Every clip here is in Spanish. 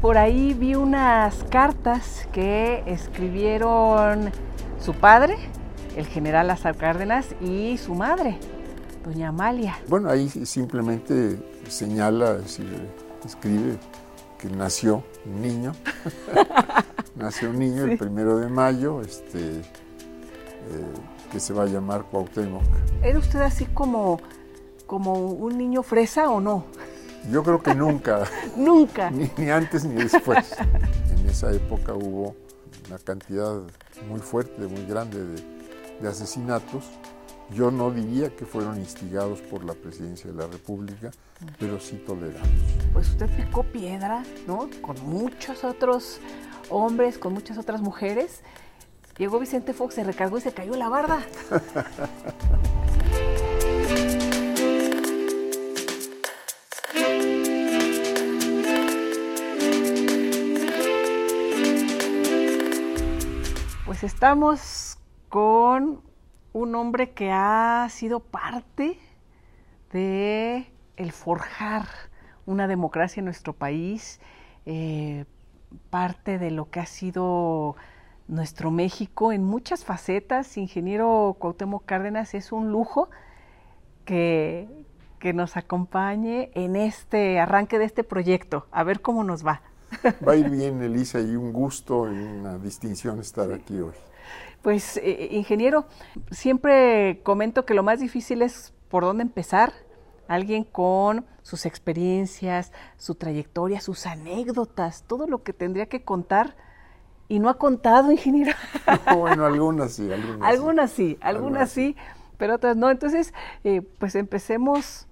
por ahí vi unas cartas que escribieron su padre, el general Lázaro Cárdenas, y su madre, doña Amalia. Bueno, ahí simplemente señala, escribe que nació un niño, nació un niño el primero de mayo, este, eh, que se va a llamar Cuauhtémoc. ¿Era usted así como, como un niño fresa o no? Yo creo que nunca. nunca. Ni, antes ni después. en esa época hubo una cantidad muy fuerte, muy grande de, asesinatos. Yo no diría que fueron instigados por la presidencia de la República, pero sí tolerados. Pues usted picó piedra, ¿no? Con muchos otros hombres, con muchas otras mujeres. Llegó Vicente Fox, se recargó y se cayó la barda. Pues estamos con un hombre que ha sido parte de el forjar una democracia en nuestro país, eh, parte de lo que ha sido nuestro México en muchas facetas. Ingeniero Cuauhtémoc Cárdenas, es un lujo que, que nos acompañe en este arranque de este proyecto. A ver cómo nos va. Va a ir bien, Elisa, y un gusto y una distinción estar aquí hoy. Pues, eh, eh, ingeniero, siempre comento que lo más difícil es por dónde empezar. Alguien con sus experiencias, su trayectoria, sus anécdotas, todo lo que tendría que contar y no ha contado, ingeniero. bueno, algunas sí, algunas, algunas sí. algunas, sí, pero otras no. Entonces, eh, pues empecemos,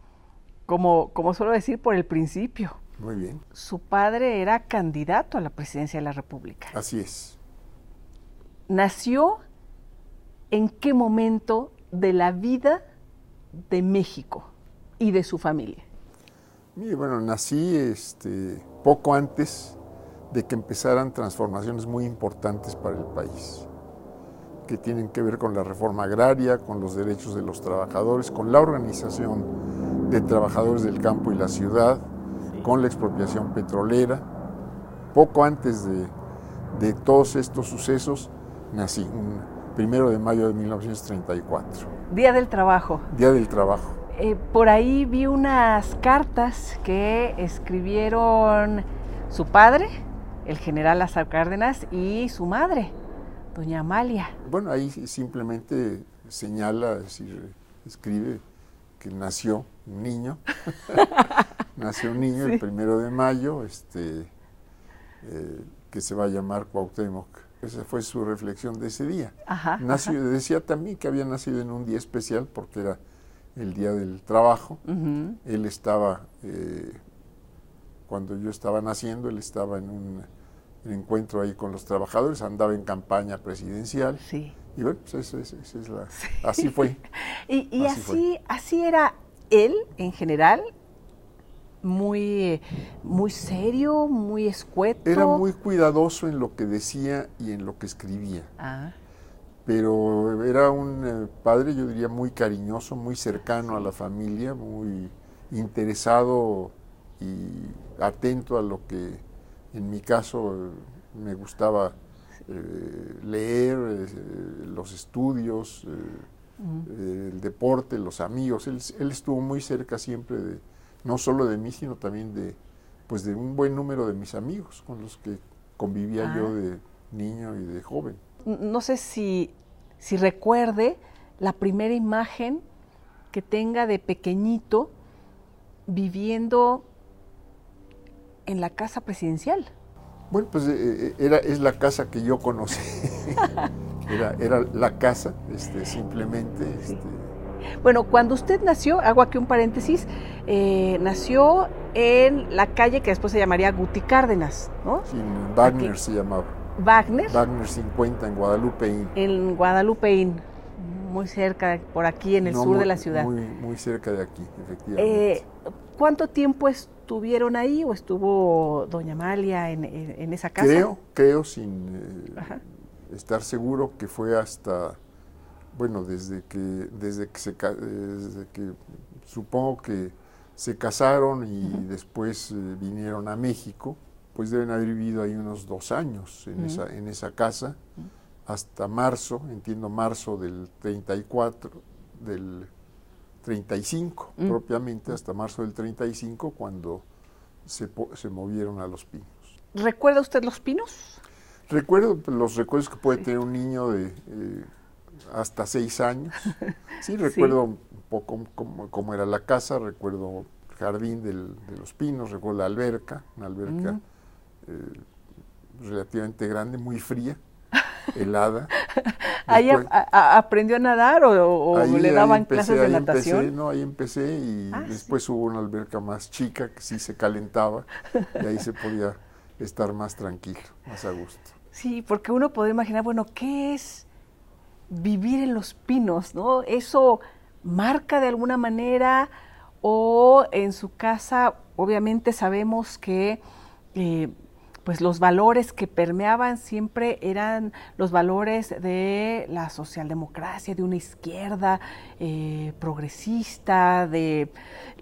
como, como suelo decir, por el principio. Muy bien. Su padre era candidato a la presidencia de la República. Así es. ¿Nació en qué momento de la vida de México y de su familia? Mire, bueno, nací este, poco antes de que empezaran transformaciones muy importantes para el país, que tienen que ver con la reforma agraria, con los derechos de los trabajadores, con la organización de trabajadores del campo y la ciudad, con la expropiación petrolera. Poco antes de, todos estos sucesos nací, un primero de mayo de 1934. Día del Trabajo. Día del Trabajo. Eh, por ahí vi unas cartas que escribieron su padre, el general Lázaro Cárdenas, y su madre, doña Amalia. Bueno, ahí simplemente señala, escribe que nació un niño. nació un niño el primero de mayo, este, eh, que se va a llamar Cuauhtémoc. Esa fue su reflexión de ese día. Nació, Decía también que había nacido en un día especial porque era el día del trabajo. Él estaba, eh, cuando yo estaba naciendo, él estaba en un, encuentro ahí con los trabajadores, andaba en campaña presidencial. Sí. Y bueno, pues es la, así fue. y, así, así era él en general, muy, muy serio, muy escueto. Era muy cuidadoso en lo que decía y en lo que escribía. Ah. Pero era un eh, padre, yo diría, muy cariñoso, muy cercano a la familia, muy interesado y atento a lo que en mi caso me gustaba eh, leer, eh, los estudios, el deporte, los amigos. él estuvo muy cerca siempre de, no solo de mí, sino también de, pues de un buen número de mis amigos con los que convivía yo ah. de niño y de joven. No sé si, si recuerde la primera imagen que tenga de pequeñito viviendo en la casa presidencial. Bueno, pues eh, eh, era, es la casa que yo conocí. era, era la casa, este, simplemente. Este, bueno, cuando usted nació, hago aquí un paréntesis, eh, nació en la calle que después se llamaría Guti Cárdenas, ¿no? Sí, Wagner se llamaba. ¿Wagner? Wagner 50 en Guadalupeín. En Guadalupeín, muy cerca, por aquí en el sur de la ciudad. Muy, muy cerca de aquí, efectivamente. Eh, ¿Cuánto tiempo estuvieron ahí o estuvo doña Amalia en, esa casa? Creo, creo sin eh, estar seguro que fue hasta bueno, desde que, desde que, se, desde que supongo que se casaron y después eh, vinieron a México, pues deben haber vivido ahí unos dos años en, esa, en esa casa, hasta marzo, entiendo marzo del 34, del 35 propiamente, hasta marzo del 35, cuando se, se movieron a Los Pinos. ¿Recuerda usted Los Pinos? Recuerdo los recuerdos que puede tener un niño de eh, hasta seis años. Sí, recuerdo un poco cómo, era la casa, recuerdo el jardín de los pinos, recuerdo la alberca, una alberca eh, relativamente grande, muy fría, helada. ¿Ahí aprendió a nadar o, le daban clases de natación? Empecé, no, ahí empecé y ah, después hubo una alberca más chica que sí se calentaba y ahí se podía estar más tranquilo, más a gusto. Sí, porque uno puede imaginar, bueno, ¿qué es vivir en los pinos? ¿no? Eso marca de alguna manera o en su casa, obviamente sabemos que eh, pues los valores que permeaban siempre eran los valores de la socialdemocracia, de una izquierda eh, progresista, de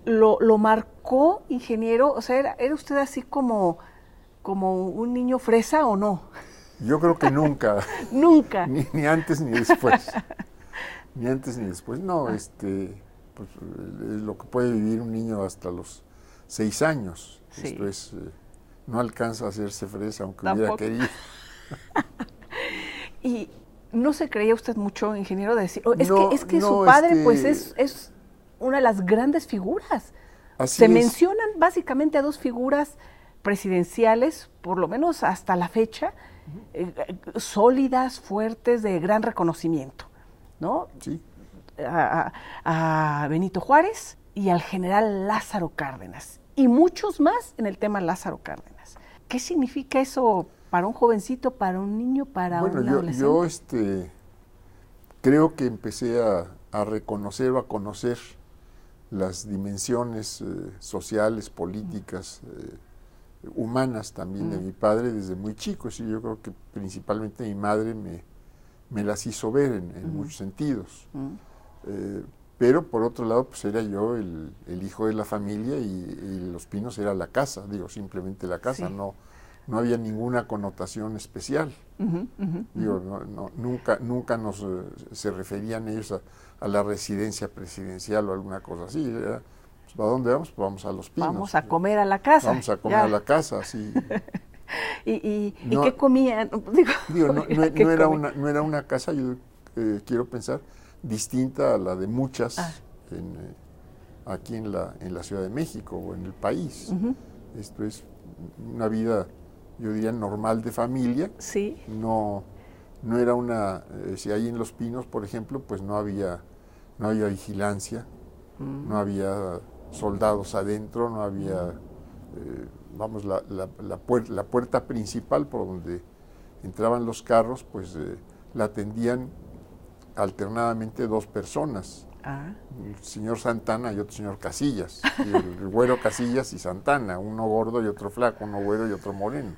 lo, lo, marcó ingeniero, o sea, era, usted así como, como un niño fresa o no? Yo creo que nunca. nunca. Ni, antes ni después. ni antes ni después. No, este, pues, lo que puede vivir un niño hasta los seis años. Esto es, eh, no alcanza a hacerse fresa, aunque hubiera querido. y no se creía usted mucho, ingeniero, de decir, oh, es que, es que su padre, pues, es, es una de las grandes figuras. se mencionan básicamente a dos figuras presidenciales, por lo menos hasta la fecha, eh, sólidas, fuertes, de gran reconocimiento, ¿no? Sí. A, Benito Juárez y al general Lázaro Cárdenas, y muchos más en el tema Lázaro Cárdenas. ¿Qué significa eso para un jovencito, para un niño, para un adolescente? Yo, este, creo que empecé a, reconocer o a conocer las dimensiones eh, sociales, políticas, eh, humanas también de mm. mi padre desde muy chico. Sí, yo creo que principalmente mi madre me, me las hizo ver en, mm. muchos sentidos. Mm. Eh, pero por otro lado, pues era yo el, hijo de la familia y, Los Pinos era la casa, digo, simplemente la casa, no, no había ninguna connotación especial. digo, no, nunca, nunca nos eh, se referían ellos a, a, la residencia presidencial o alguna cosa así. Era, ¿A dónde vamos? Pues vamos a los pinos. Vamos a comer a la casa. Vamos a comer a la casa, sí. ¿Y, qué comían? Digo, no, era una, no era una casa, yo eh, quiero pensar, distinta a la de muchas ah. eh, aquí en la, en la Ciudad de México o en el país. Esto es una vida, yo diría, normal de familia. Sí. No, no era una, eh, si hay en Los Pinos, por ejemplo, pues no había, no había vigilancia, mm. no había soldados adentro, no había, eh, vamos, la, la, la, puerta principal por donde entraban los carros, pues eh, la atendían alternadamente dos personas. Ah. El señor Santana y otro señor Casillas. el güero Casillas y Santana, uno gordo y otro flaco, uno güero y otro moreno.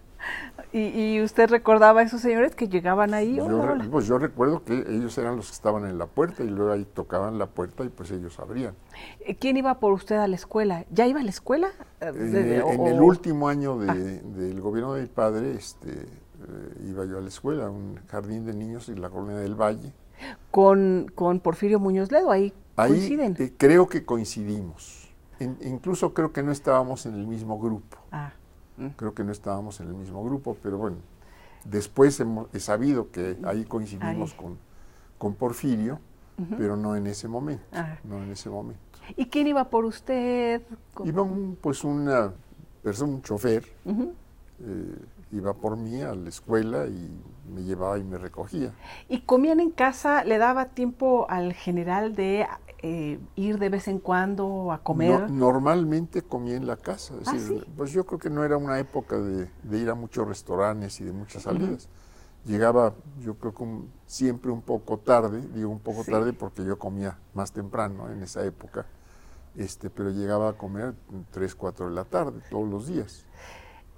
¿Y, usted recordaba a esos señores que llegaban ahí? Yo, pues yo recuerdo que ellos eran los que estaban en la puerta y luego ahí tocaban la puerta y pues ellos abrían. Eh, ¿Quién iba por usted a la escuela? ¿Ya iba a la escuela? Eh, en el último año ah. del gobierno de mi padre este, eh, iba yo a la escuela, un jardín de niños en la colonia del Valle. ¿Con, con Porfirio Muñoz Ledo? ¿Ahí, coinciden? creo que coincidimos. incluso creo que no estábamos en el mismo grupo. Ah. Creo que no estábamos en el mismo grupo, pero bueno, después hemos, he sabido que ahí coincidimos Con, con Porfirio, pero no en ese momento, ah. no en ese momento. ¿Y quién iba por usted? Iba un, pues una persona, un chofer, eh, iba por mí a la escuela y me llevaba y me recogía. ¿Y comían en casa? ¿Le daba tiempo al general de eh, ir de vez en cuando a comer? normalmente comía en la casa. ¿Ah, pues yo creo que no era una época de, ir a muchos restaurantes y de muchas salidas. Llegaba, yo creo que siempre un poco tarde, digo un poco tarde porque yo comía más temprano en esa época, este, pero llegaba a comer 3, 4 de la tarde todos los días.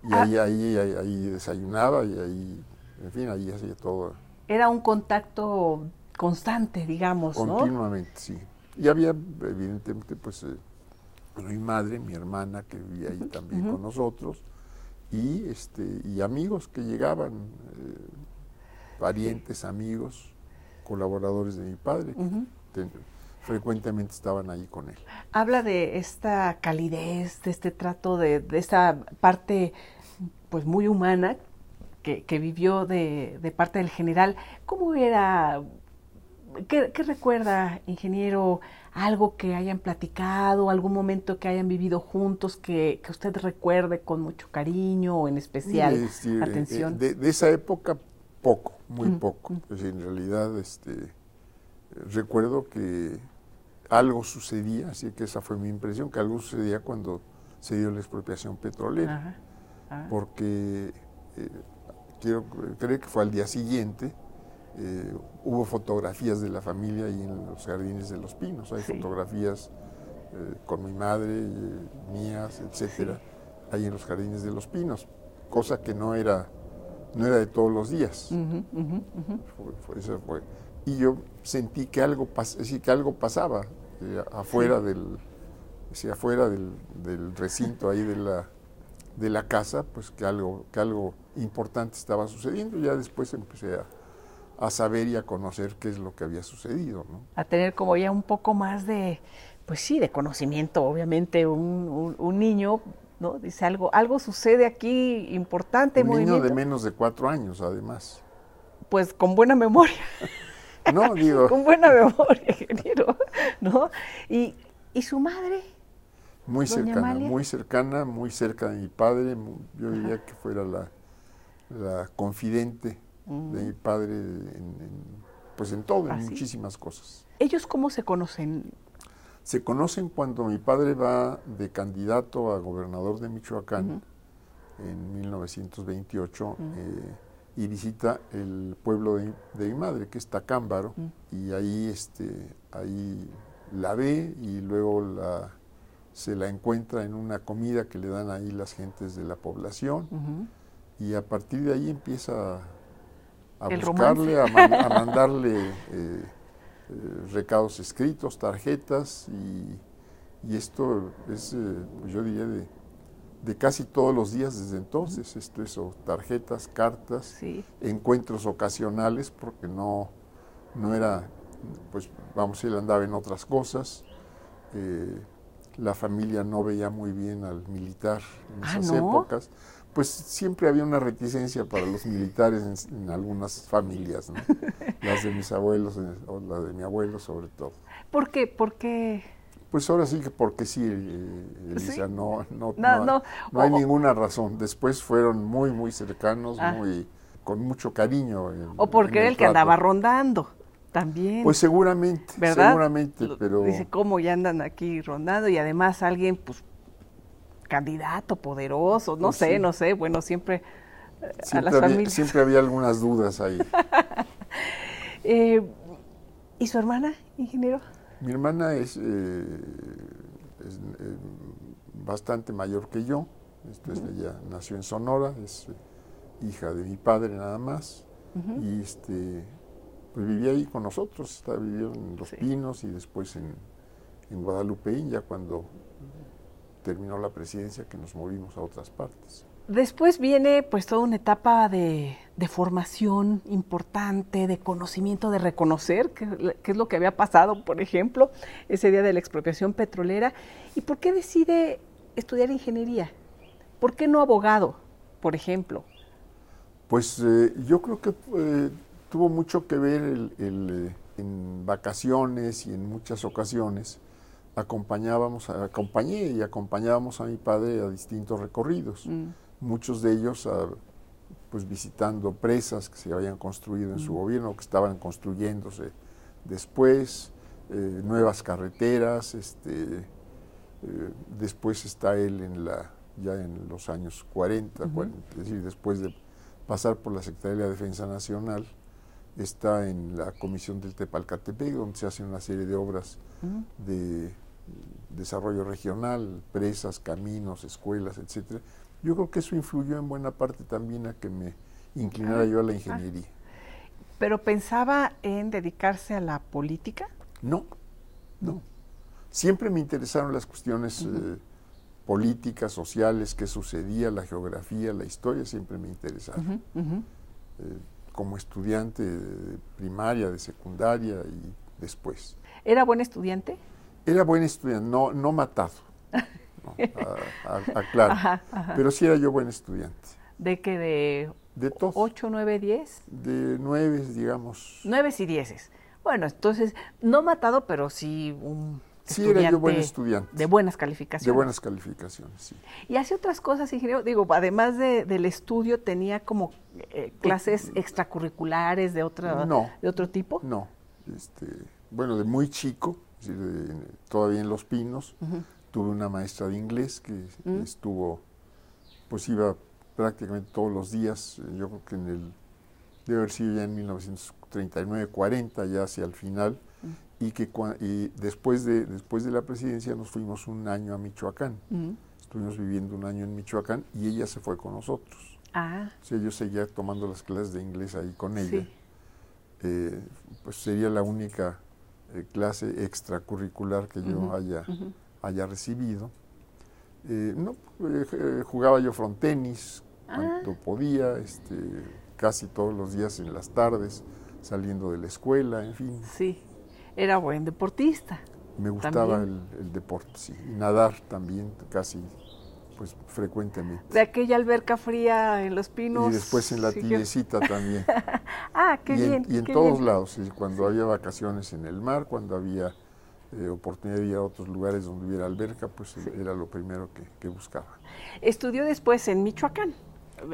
Y ah. ahí, ahí, ahí, desayunaba y ahí, en fin, ahí hacía todo. Era un contacto constante, digamos, Continuamente, sí. Y había, evidentemente, pues, eh, mi madre, mi hermana, que vivía ahí también con nosotros, y, este, y amigos que llegaban, eh, parientes, amigos, colaboradores de mi padre, frecuentemente estaban ahí con él. Habla de esta calidez, de este trato, de, de esta parte pues muy humana que, vivió de, de, parte del general. ¿Cómo era? ¿Qué, recuerda, ingeniero? algo que hayan platicado, algún momento que hayan vivido juntos que, usted recuerde con mucho cariño o en especial eh, atención. de, esa época, poco, muy poco. en realidad, este, recuerdo que algo sucedía, así que esa fue mi impresión, que algo sucedía cuando se dio la expropiación petrolera, porque eh, quiero creer que fue al día siguiente, eh, hubo fotografías de la familia ahí en los jardines de los pinos, hay fotografías eh, con mi madre, mías, etcétera, ahí en los jardines de los pinos, cosa que no era, no era de todos los días. Y yo sentí que algo, que algo pasaba eh, afuera, del, afuera del, del, recinto ahí de la, de la casa, pues que algo, que algo importante estaba sucediendo. Ya después empecé a, a saber y a conocer qué es lo que había sucedido. ¿no? A tener como ya un poco más de, pues sí, de conocimiento, obviamente un, un, niño, ¿no? Dice algo, algo sucede aquí importante. Un niño de menos de cuatro años, además. Pues con buena memoria. no, digo. con buena memoria, ingeniero, ¿no? Y, y su madre. Muy cercana, muy cercana, muy cerca de mi padre. Yo diría que fuera la, la confidente de mi padre en, pues en todo, en ¿Ah, muchísimas cosas. ¿Ellos cómo se conocen? Se conocen cuando mi padre va de candidato a gobernador de Michoacán en 1928 eh, y visita el pueblo de, mi madre, que es Tacámbaro, y ahí, este, ahí la ve y luego la, se la encuentra en una comida que le dan ahí las gentes de la población. Y a partir de ahí empieza a buscarle, a, mandarle eh, eh, recados escritos, tarjetas y, esto es, eh, yo diría, de, casi todos los días desde entonces, esto es, tarjetas, cartas, encuentros ocasionales, porque no, no era, pues vamos, él andaba en otras cosas, la familia no veía muy bien al militar en ah, esas épocas pues siempre había una reticencia para los militares en, algunas familias, las de mis abuelos o la de mi abuelo sobre todo. ¿Por qué? ¿Por qué? Pues ahora sí que porque sí, eh, Elisa, no, no, no, no, hay ninguna razón. Después fueron muy, muy cercanos, ah. muy con mucho cariño. o porque era el, que andaba rondando también. Pues seguramente, seguramente, pero... Dice, ¿cómo ya andan aquí rondando? Y además alguien, pues, candidato poderoso, no pues sé, no sé, bueno, siempre, eh, a las familias. Siempre había algunas dudas ahí. Eh, ¿Y su hermana, ingeniero? Mi hermana es, eh, bastante mayor que yo, Esto ella nació en Sonora, es hija de mi padre nada más, y este, pues vivía ahí con nosotros, está, vivió en Los Pinos y después en, en Guadalupe, ya cuando terminó la presidencia que nos movimos a otras partes. Después viene pues toda una etapa de, formación importante, de conocimiento, de reconocer qué es lo que había pasado, por ejemplo, ese día de la expropiación petrolera. ¿Y por qué decide estudiar ingeniería? ¿Por qué no abogado, por ejemplo? Pues eh, yo creo que eh, tuvo mucho que ver el, eh, en vacaciones y en muchas ocasiones acompañábamos, acompañé y acompañábamos a mi padre a distintos recorridos, mm. Muchos de ellos pues visitando presas que se habían construido en su gobierno, que estaban construyéndose después, eh, nuevas carreteras, este, eh, después está él en la, ya en los años 40, es decir, después de pasar por la Secretaría de Defensa Nacional, está en la Comisión del Tepalcatepec, donde se hacen una serie de obras de desarrollo regional, presas, caminos, escuelas, etcétera. Yo creo que eso influyó en buena parte también a que me inclinara yo a la ingeniería. ¿Pero pensaba en dedicarse a la política? No, no. Siempre me interesaron las cuestiones eh, políticas, sociales, qué sucedía, la geografía, la historia, siempre me interesaba. Eh, como estudiante de primaria, de secundaria y después. ¿Era buen estudiante? Era buen estudiante, no, no matado. aclaro. Pero sí era yo buen estudiante. ¿De qué? ¿De, de todos. 8, 9, 10? De 9, digamos. 9 y 10. Bueno, entonces, no matado, pero sí un Sí, era yo buen estudiante. De buenas calificaciones. De buenas calificaciones, sí. Y hace otras cosas, ingeniero. Digo, además de, del estudio, ¿tenía como eh, clases extracurriculares de, otra, de otro tipo? No. Este, bueno, de muy chico, todavía en Los Pinos, tuve una maestra de inglés que mm. estuvo, pues iba prácticamente todos los días, yo creo que en el, debe haber sido ya en 1939, 40, ya hacia el final y que y después, de, después de la presidencia nos fuimos un año a Michoacán. Estuvimos viviendo un año en Michoacán y ella se fue con nosotros. Ah. O sea, yo seguía tomando las clases de inglés ahí con ella. Eh, pues sería la única eh, clase extracurricular que yo haya, haya recibido. Eh, no, jugaba yo frontenis ah. cuando podía, este, casi todos los días en las tardes, saliendo de la escuela, en fin. Sí era buen deportista. Me gustaba el, deporte, sí. Y nadar también, casi, pues frecuentemente. De aquella alberca fría en Los Pinos. Y después en la Tillecita también. ah, qué bien. y en todos lados, cuando había vacaciones en el mar, cuando había eh, oportunidad de ir a otros lugares donde hubiera alberca, pues era lo primero que, buscaba. Estudió después en Michoacán.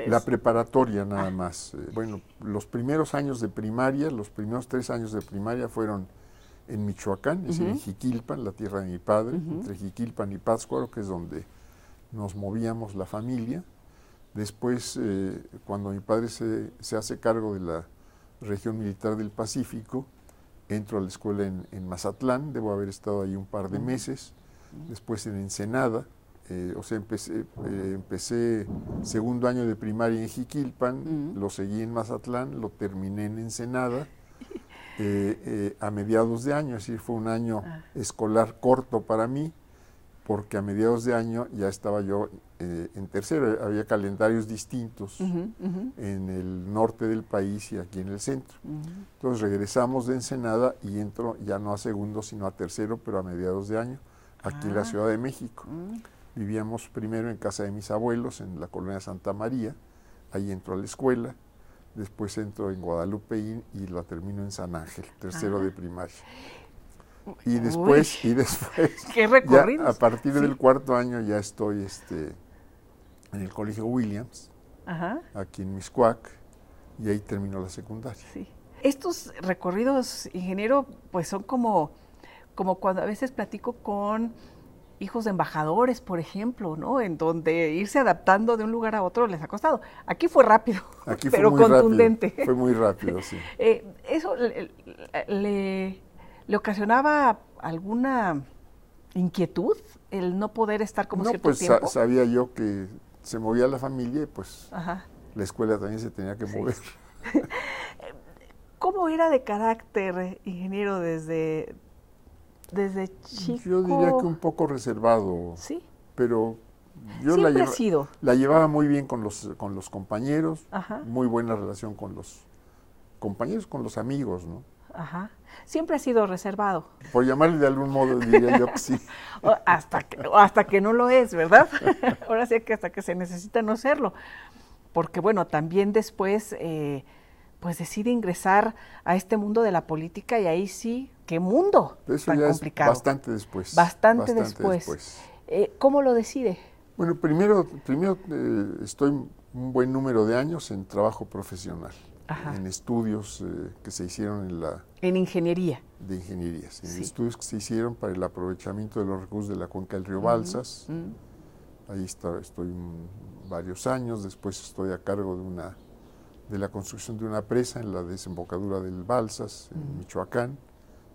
La preparatoria nada ah. más. Eh, bueno, los primeros años de primaria, los primeros tres años de primaria fueron en Michoacán, es en Jiquilpan, la tierra de mi padre, entre Jiquilpan y Pátzcuaro, que es donde nos movíamos la familia. Después, eh, cuando mi padre se, hace cargo de la región militar del Pacífico, entro a la escuela en, Mazatlán, debo haber estado ahí un par de meses, después en Ensenada, eh, o sea, empecé, eh, empecé, segundo año de primaria en Jiquilpan, lo seguí en Mazatlán, lo terminé en Ensenada, eh, a mediados de año, es decir, fue un año ah. escolar corto para mí, porque a mediados de año ya estaba yo eh, en tercero, había calendarios distintos en el norte del país y aquí en el centro. Entonces regresamos de Ensenada y entro ya no a segundo, sino a tercero, pero a mediados de año, aquí en la ah. Ciudad de México. Mm. Vivíamos primero en casa de mis abuelos, en la colonia Santa María, ahí entro a la escuela, después entro en Guadalupe y, la termino en San Ángel, tercero de primaria. Y después, y después, ¿Qué a partir del cuarto año ya estoy este, en el Colegio Williams, aquí en Miscuac, y ahí termino la secundaria. Estos recorridos, ingeniero, pues son como, como cuando a veces platico con hijos de embajadores, por ejemplo, ¿no? En donde irse adaptando de un lugar a otro les ha costado. Aquí fue rápido, pero contundente. Fue muy rápido, sí. Eh, ¿Eso le, ocasionaba alguna inquietud el no poder estar como no, cierto pues tiempo? sabía yo que se movía la familia y pues la escuela también se tenía que mover. ¿Cómo era de carácter, ingeniero, desde, desde chico? Yo diría que un poco reservado. Sí. Pero yo la, la, llevaba muy bien con los, con los compañeros, muy buena relación con los compañeros, con los amigos, ¿no? Ajá. Siempre ha sido reservado. Por llamarle de algún modo, diría yo que sí. hasta, que, hasta que no lo es, ¿verdad? Ahora sí que hasta que se necesita no serlo. Porque bueno, también después... Eh, pues decide ingresar a este mundo de la política y ahí sí, qué mundo Eso tan complicado. bastante después. Bastante, después. Eh, ¿Cómo lo decide? Bueno, primero, primero eh, estoy un buen número de años en trabajo profesional, en estudios eh, que se hicieron en la... En ingeniería. De ingeniería, en estudios que se hicieron para el aprovechamiento de los recursos de la cuenca del río Balsas. Ahí está, estoy varios años, después estoy a cargo de una de la construcción de una presa en la desembocadura del Balsas, en Michoacán.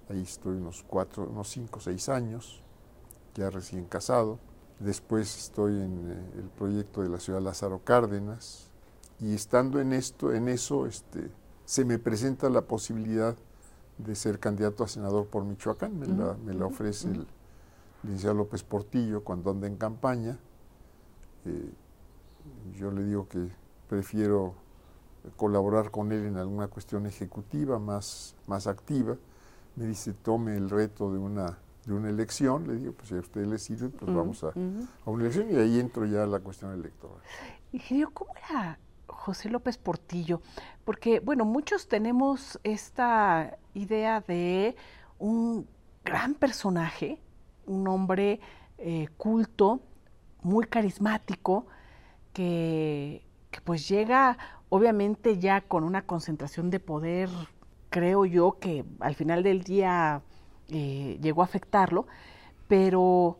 Ahí estoy unos cuatro, unos cinco, seis años, ya recién casado. Después estoy en eh, el proyecto de la ciudad Lázaro Cárdenas. Y estando en esto, en eso, este, se me presenta la posibilidad de ser candidato a senador por Michoacán. Me, la, ofrece el licenciado López Portillo cuando anda en campaña. Eh, yo le digo que prefiero colaborar con él en alguna cuestión ejecutiva más, más activa. Me dice, tome el reto de una, de una elección. Le digo, pues si a usted le sirve, pues vamos a, a, una elección y ahí entro ya a la cuestión electoral. Ingeniero, ¿cómo era José López Portillo? Porque, bueno, muchos tenemos esta idea de un gran personaje, un hombre eh, culto, muy carismático, que, pues llega obviamente ya con una concentración de poder, creo yo que al final del día eh, llegó a afectarlo, pero,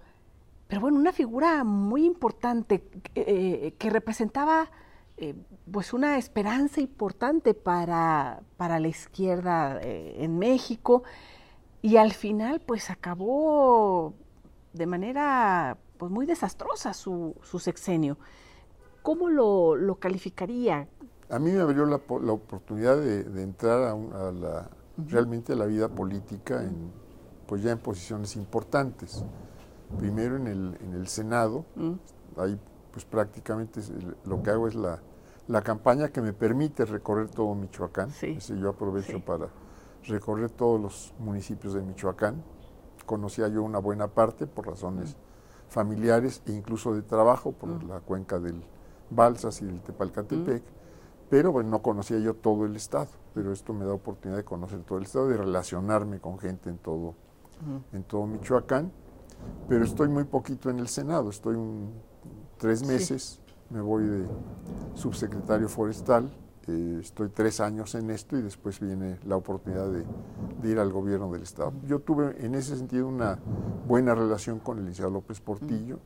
pero bueno, una figura muy importante eh, que representaba pues una esperanza importante para, para la izquierda en México y al final pues acabó de manera pues muy desastrosa su, su sexenio. ¿Cómo lo, lo, calificaría? A mí me abrió la, la oportunidad de, de entrar a, a la, realmente a la vida política en, pues ya en posiciones importantes. Primero en el, en el Senado, ahí pues prácticamente lo que hago es la, la campaña que me permite recorrer todo Michoacán. Sí. yo aprovecho para recorrer todos los municipios de Michoacán. Conocía yo una buena parte por razones familiares e incluso de trabajo por la cuenca del Balsas y del Tepalcatepec, pero bueno, no conocía yo todo el estado, pero esto me da oportunidad de conocer todo el estado, de relacionarme con gente en todo, en todo Michoacán, pero estoy muy poquito en el Senado, estoy un, tres meses, me voy de subsecretario forestal, eh, estoy tres años en esto y después viene la oportunidad de, ir al gobierno del Estado. Yo tuve en ese sentido una buena relación con el licenciado López Portillo.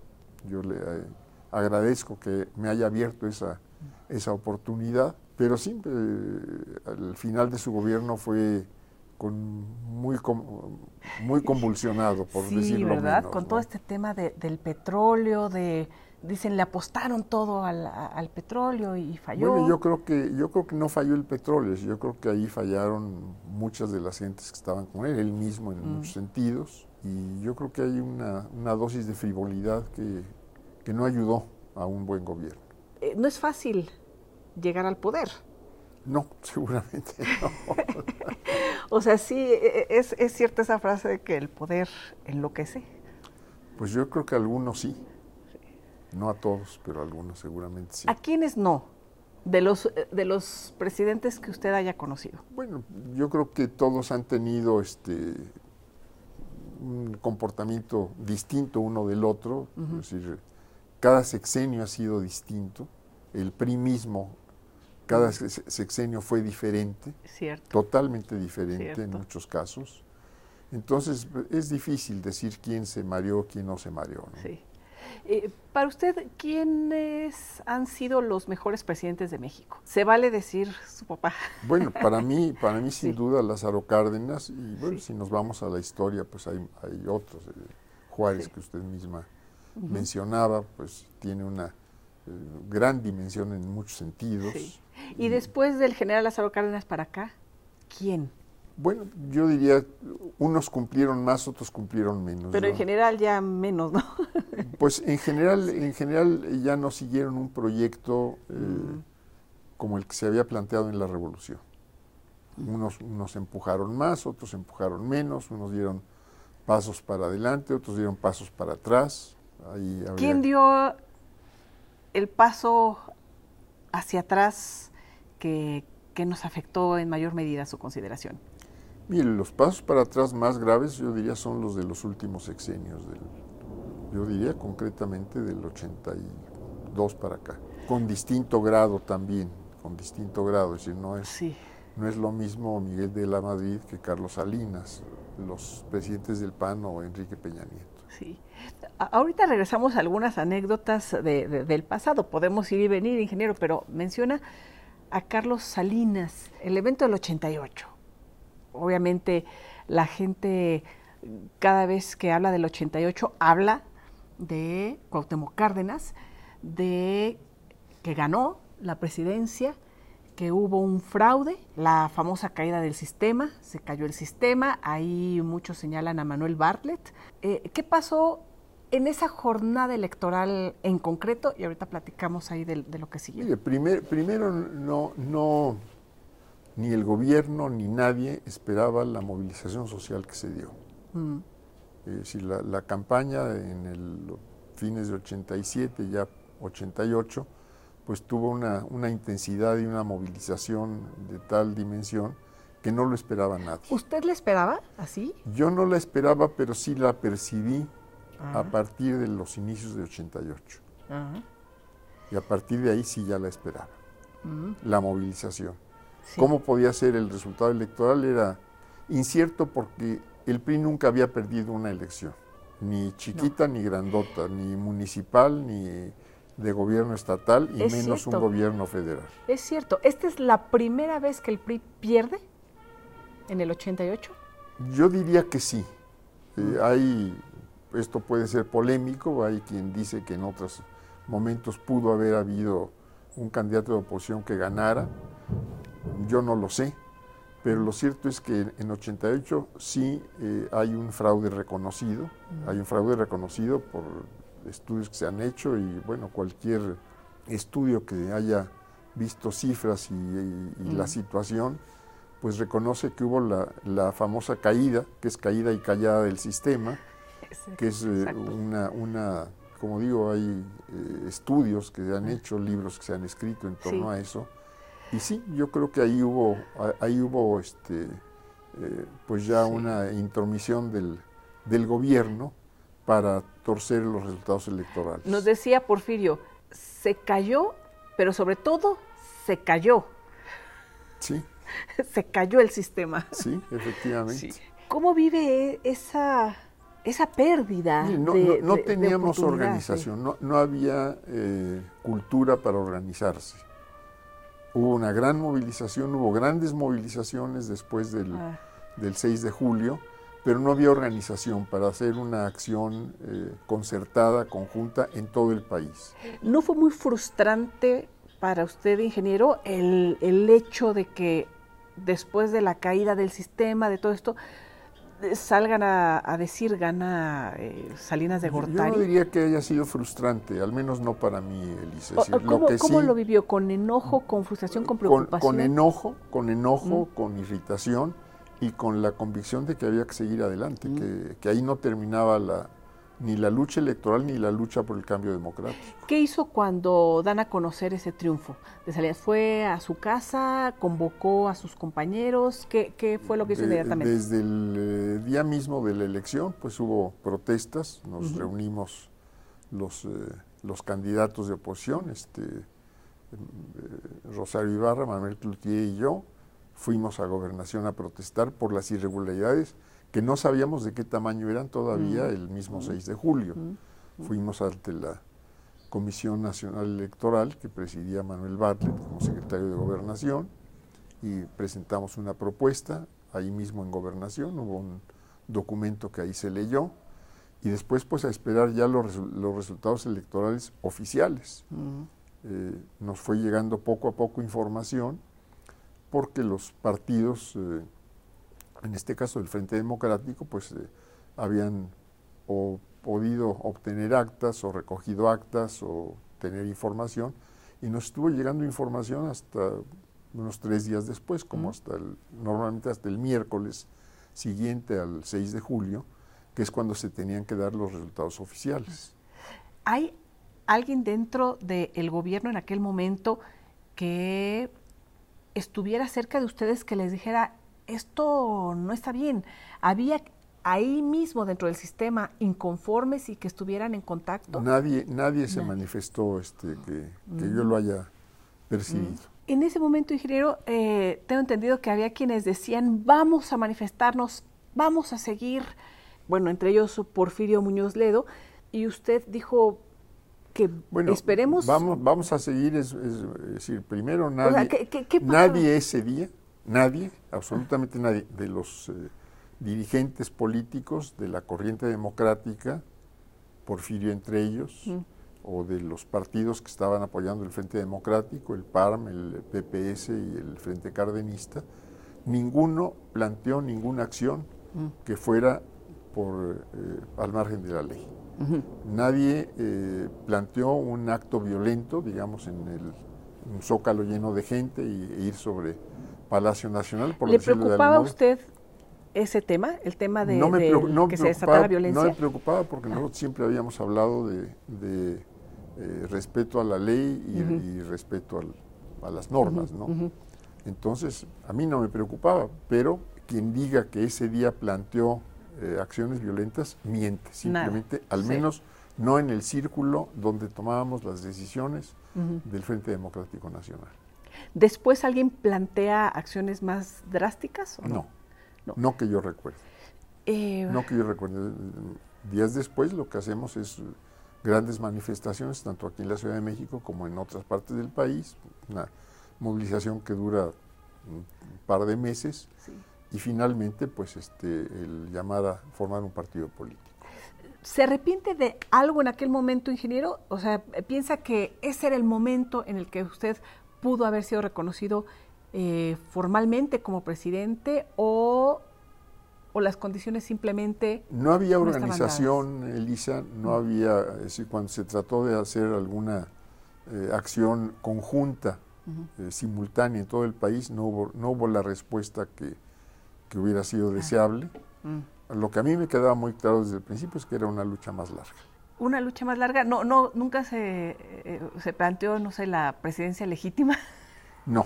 Yo le eh, agradezco que me haya abierto esa, esa oportunidad, pero siempre eh, al final de su gobierno fue con muy muy convulsionado por sí, decirlo verdad menos, con todo este tema del petróleo de dicen le apostaron todo al, al, petróleo y falló. Bueno, yo creo que yo creo que no falló el petróleo, yo creo que ahí fallaron muchas de las gentes que estaban con él, él mismo en muchos sentidos, y yo creo que hay una, una dosis de frivolidad que, que, no ayudó a un buen gobierno. Eh, no es fácil llegar al poder. No, seguramente no. o sea, sí, e, e, es, es cierta esa frase de que el poder enloquece. Pues yo creo que algunos sí. No a todos, pero a algunos seguramente sí. ¿A quiénes no? De los, de los presidentes que usted haya conocido. Bueno, yo creo que todos han tenido este un comportamiento distinto uno del otro. Es decir, cada sexenio ha sido distinto. El PRI mismo, cada sexenio fue diferente. Cierto. Totalmente diferente en muchos casos. Entonces, es difícil decir quién se mareó, quién no se mareó. ¿no? Sí. Eh, para usted, ¿quiénes han sido los mejores presidentes de México? Se vale decir su papá. Bueno, para mí, para mí sin duda Lázaro Cárdenas, y bueno, si nos vamos a la historia, pues hay, hay otros. Eh, Juárez, que usted misma mencionaba, pues tiene una eh, gran dimensión en muchos sentidos. y después del general Lázaro Cárdenas para acá, ¿quién? Bueno, yo diría, unos cumplieron más, otros cumplieron menos. Pero en general ya menos, ¿no? Pues en general, en general ya no siguieron un proyecto eh, mm. como el que se había planteado en la revolución. Unos, unos empujaron más, otros empujaron menos, unos dieron pasos para adelante, otros dieron pasos para atrás. ¿Quién dio el paso hacia atrás que, que nos afectó en mayor medida su consideración? Mire, los pasos para atrás más graves yo diría son los de los últimos sexenios, del, yo diría concretamente del 82 para acá, con distinto grado también, con distinto grado, es decir, no es, no es lo mismo Miguel de la Madrid que Carlos Salinas, los presidentes del PAN o Enrique Peña Nieto. Sí. Ahorita regresamos a algunas anécdotas del pasado, podemos ir y venir, ingeniero, pero menciona a Carlos Salinas, el evento del 88 obviamente la gente cada vez que habla del 88 habla de Cuauhtémoc Cárdenas, de que ganó la presidencia, que hubo un fraude, la famosa caída del sistema, se cayó el sistema, ahí muchos señalan a Manuel Bartlett. Eh, ¿Qué pasó en esa jornada electoral en concreto, y ahorita platicamos ahí de, lo que sigue. Mire, primero no, no, ni el gobierno ni nadie esperaba la movilización social que se dio. Mm. Es decir, la, campaña en el fines de 87, ya 88, pues tuvo una, una intensidad y una movilización de tal dimensión que no lo esperaba nadie. ¿Usted la esperaba así? Yo no la esperaba, pero sí la percibí a partir de los inicios de 88. Y a partir de ahí sí ya la esperaba, la movilización. ¿Cómo podía ser el resultado electoral? Era incierto porque el PRI nunca había perdido una elección, ni chiquita ni grandota, ni municipal ni de gobierno estatal y menos un gobierno federal. Es cierto, ¿esta es la primera vez que el PRI pierde en el 88? Yo diría que sí. Eh, hay esto puede ser polémico, hay quien dice que en otros momentos pudo haber habido un candidato de oposición que ganara, yo no lo sé, pero lo cierto es que en 88 sí eh, hay un fraude reconocido, hay un fraude reconocido por estudios que se han hecho y bueno, cualquier estudio que haya visto cifras y, la situación, pues reconoce que hubo la, la famosa caída, que es caída y callada del sistema, que es eh, una, una, como digo, hay eh, estudios que se han hecho, libros que se han escrito en torno a eso. Y sí, yo creo que ahí hubo, ahí hubo este, eh, pues ya una intromisión del, del gobierno para torcer los resultados electorales. Nos decía Porfirio, se cayó, pero sobre todo se cayó. Sí. se cayó el sistema. Sí, efectivamente. ¿Cómo vive esa esa pérdida. no, de, no, teníamos organización, no, no había eh, cultura para organizarse. Hubo una gran movilización, hubo grandes movilizaciones después del, ah. del 6 de julio, pero no había organización para hacer una acción eh, concertada, conjunta en todo el país. ¿No fue muy frustrante para usted, ingeniero, el, el hecho de que después de la caída del sistema, de todo esto, salgan a, decir gana eh, Salinas de Gortari? Yo no diría que haya sido frustrante, al menos no para mí, Elise. ¿Cómo, lo, ¿cómo lo vivió? ¿Con enojo, con frustración, con preocupación? Con, enojo, con enojo, mm. con irritación y con la convicción de que había que seguir adelante, mm. que, que ahí no terminaba la, ni la lucha electoral ni la lucha por el cambio democrático. ¿Qué hizo cuando dan a conocer ese triunfo de Salinas? ¿Fue a su casa? ¿Convocó a sus compañeros? ¿Qué, fue lo que hizo inmediatamente? Desde el eh, día mismo de la elección, pues hubo protestas, nos reunimos los, eh, los candidatos de oposición, este, eh, Rosario Ibarra, Manuel Cloutier y yo, fuimos a gobernación a protestar por las irregularidades que no sabíamos de qué tamaño eran todavía mm. el mismo 6 mm. de julio. Mm. Fuimos ante la Comisión Nacional Electoral que presidía Manuel Bartlett como secretario de Gobernación y presentamos una propuesta ahí mismo en Gobernación, hubo un documento que ahí se leyó y después pues a esperar ya los, resultados electorales oficiales. Eh, nos fue llegando poco a poco información porque los partidos eh, en este caso el Frente Democrático, pues eh, habían o podido obtener actas o recogido actas o tener información y nos estuvo llegando información hasta unos tres días después, como hasta el, normalmente hasta el miércoles siguiente al 6 de julio, que es cuando se tenían que dar los resultados oficiales. ¿Hay alguien dentro del gobierno en aquel momento que estuviera cerca de ustedes que les dijera, esto no está bien. Había ahí mismo dentro del sistema inconformes y que estuvieran en contacto. Nadie, nadie se manifestó este, que, yo lo haya percibido. Mm. En ese momento, ingeniero, eh, tengo entendido que había quienes decían, vamos a manifestarnos, vamos a seguir, bueno, entre ellos Porfirio Muñoz Ledo, y usted dijo que bueno, esperemos... Vamos, vamos a seguir, es, decir, primero nadie, nadie ese día Nadie, absolutamente nadie, de los eh, dirigentes políticos de la corriente democrática, Porfirio entre ellos, o de los partidos que estaban apoyando el Frente Democrático, el PARM, el PPS y el Frente Cardenista, ninguno planteó ninguna acción que fuera por, eh, al margen de la ley. Nadie eh, planteó un acto violento, digamos, en el un zócalo lleno de gente y, e ir sobre Palacio Nacional. Por ¿Le preocupaba a usted ese tema, el tema de, que se desatara violencia? No me preocupaba porque nosotros siempre habíamos hablado de, eh, respeto a la ley y, respeto a las normas, ¿no? Entonces, a mí no me preocupaba, pero quien diga que ese día planteó eh, acciones violentas, miente, simplemente, al menos no en el círculo donde tomábamos las decisiones del Frente Democrático Nacional. ¿Después alguien plantea acciones más drásticas? O no? no? que yo recuerde. Eh, no que yo recuerde. Días después lo que hacemos es grandes manifestaciones, tanto aquí en la Ciudad de México como en otras partes del país, una movilización que dura un par de meses y finalmente pues este el llamar a formar un partido político. ¿Se arrepiente de algo en aquel momento, ingeniero? O sea, ¿piensa que ese era el momento en el que usted pudo haber sido reconocido eh, formalmente como presidente o, o, las condiciones simplemente... No había organización, Elisa, no había, es decir, cuando se trató de hacer alguna eh, acción conjunta, eh, simultánea en todo el país, no hubo, no hubo la respuesta que, que hubiera sido deseable. Mm. Lo que a mí me quedaba muy claro desde el principio es que era una lucha más larga. Una lucha más larga, no, no, nunca se, eh, se planteó, no sé, la presidencia legítima. No,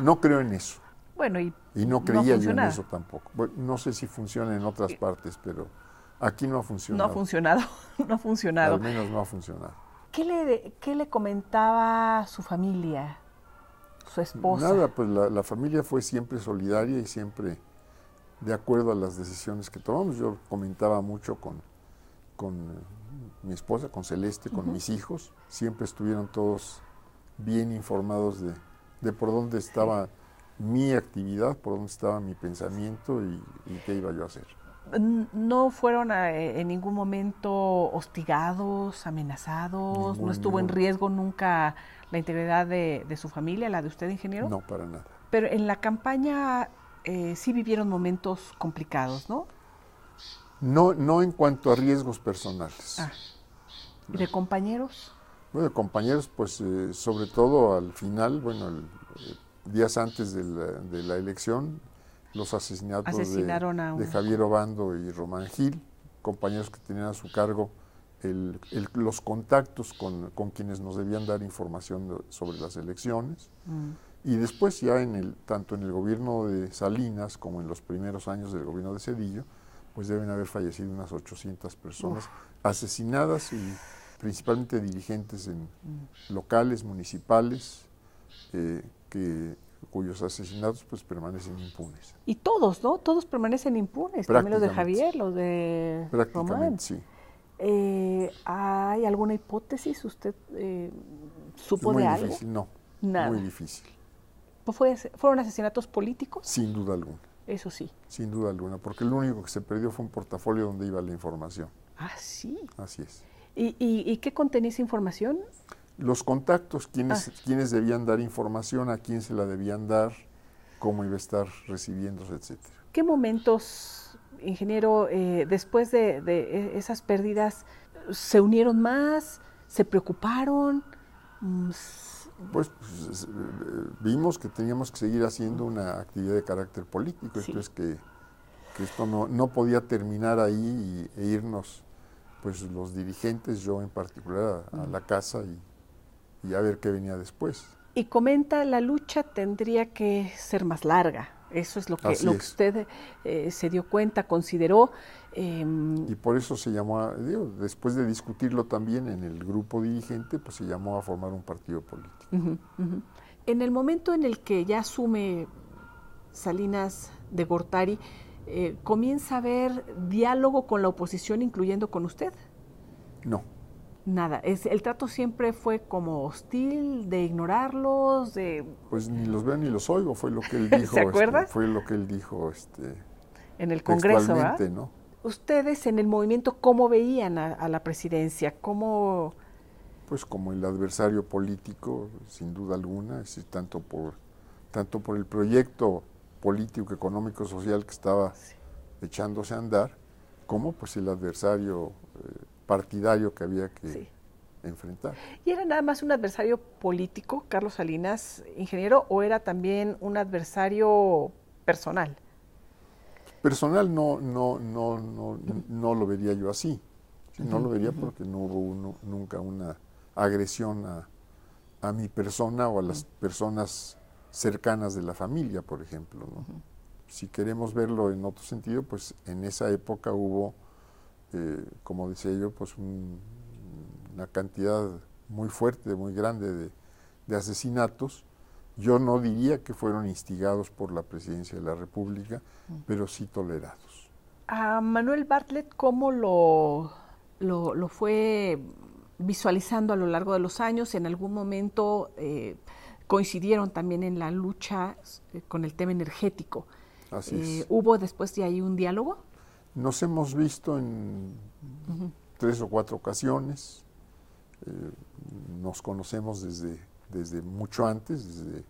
no, creo en eso. Bueno, y, y no creía yo en eso tampoco. no sé si funciona en otras partes, pero aquí no ha funcionado. No ha funcionado, no ha funcionado. Al menos no ha funcionado. ¿Qué le, qué le comentaba su familia, su esposa? Nada, pues la, la familia fue siempre solidaria y siempre de acuerdo a las decisiones que tomamos. Yo comentaba mucho con, con mi esposa, con Celeste, con mis hijos. Siempre estuvieron todos bien informados de, de, por dónde estaba mi actividad, por dónde estaba mi pensamiento y, qué iba yo a hacer. ¿No fueron eh, en ningún momento hostigados, amenazados? ¿No estuvo en riesgo nunca la integridad de, de, su familia, la de usted, ingeniero? No, para nada. Pero en la campaña eh, sí vivieron momentos complicados, ¿no? No, no en cuanto a riesgos personales. Ah. ¿Y de compañeros? Bueno, de compañeros, pues eh, sobre todo al final, bueno, eh, días antes de la, elección, los asesinatos de, Javier Obando y Román Gil, compañeros que tenían a su cargo los contactos con, quienes nos debían dar información sobre las elecciones. Mm. Y después ya en el, tanto en el gobierno de Salinas como en los primeros años del gobierno de Cedillo, pues deben haber fallecido unas 800 personas asesinadas y principalmente dirigentes en locales, municipales, eh, que, cuyos asesinatos pues permanecen impunes. Y todos, ¿no? Todos permanecen impunes, también los de Javier, los de Prácticamente, sí. Eh, ¿Hay alguna hipótesis? ¿Usted eh, supo de algo? Difícil, no, Nada. muy difícil. ¿Fueron asesinatos políticos? Sin duda alguna. Eso sí. Sin duda alguna, porque lo único que se perdió fue un portafolio donde iba la información. Ah, sí. Así es. ¿Y, qué contenía esa información? Los contactos, quiénes, ah. debían dar información, a quién se la debían dar, cómo iba a estar recibiéndose, etcétera. ¿Qué momentos, ingeniero, eh, después de, de, esas pérdidas, se unieron más, se preocuparon? Mm, pues, pues vimos que teníamos que seguir haciendo una actividad de carácter político, entonces que, esto no, no, podía terminar ahí y, e irnos pues los dirigentes, yo en particular, a, la casa y, a ver qué venía después. Y comenta, la lucha tendría que ser más larga. Eso es lo que, lo que usted eh, se dio cuenta, consideró. Em, y por eso se llamó, digo, después de discutirlo también en el grupo dirigente, pues se llamó a formar un partido político. En el momento en el que ya asume Salinas de Gortari, eh, ¿comienza a haber diálogo con la oposición, incluyendo con usted? No. Nada, es, el trato siempre fue como hostil, de ignorarlos, de... Pues ni los veo ni los oigo, fue lo que él dijo. ¿Se acuerda? Este, fue lo que él dijo este, en el Congreso, ¿verdad? ¿no? Ustedes en el movimiento, ¿cómo veían a la presidencia? ¿Cómo pues como el adversario político, sin duda alguna, es tanto por tanto por el proyecto político, económico, social que estaba echándose a andar, como pues el adversario eh, partidario que había que enfrentar. ¿Y era nada más un adversario político, Carlos Salinas, ingeniero, o era también un adversario personal? Personal no, no, no, no, no lo vería yo así. No lo vería porque no hubo nunca una agresión a, a, mi persona o a las personas cercanas de la familia, por ejemplo. Si queremos verlo en otro sentido, pues en esa época hubo, eh, como decía yo, pues una cantidad muy fuerte, muy grande de, de asesinatos. Yo no diría que fueron instigados por la presidencia de la República, pero sí tolerados. A Manuel Bartlett, ¿cómo lo, lo, lo, fue visualizando a lo largo de los años? En algún momento eh, coincidieron también en la lucha eh, con el tema energético. Así eh, ¿Hubo después de ahí un diálogo? Nos hemos visto en tres o cuatro ocasiones. nos conocemos desde, desde mucho antes, desde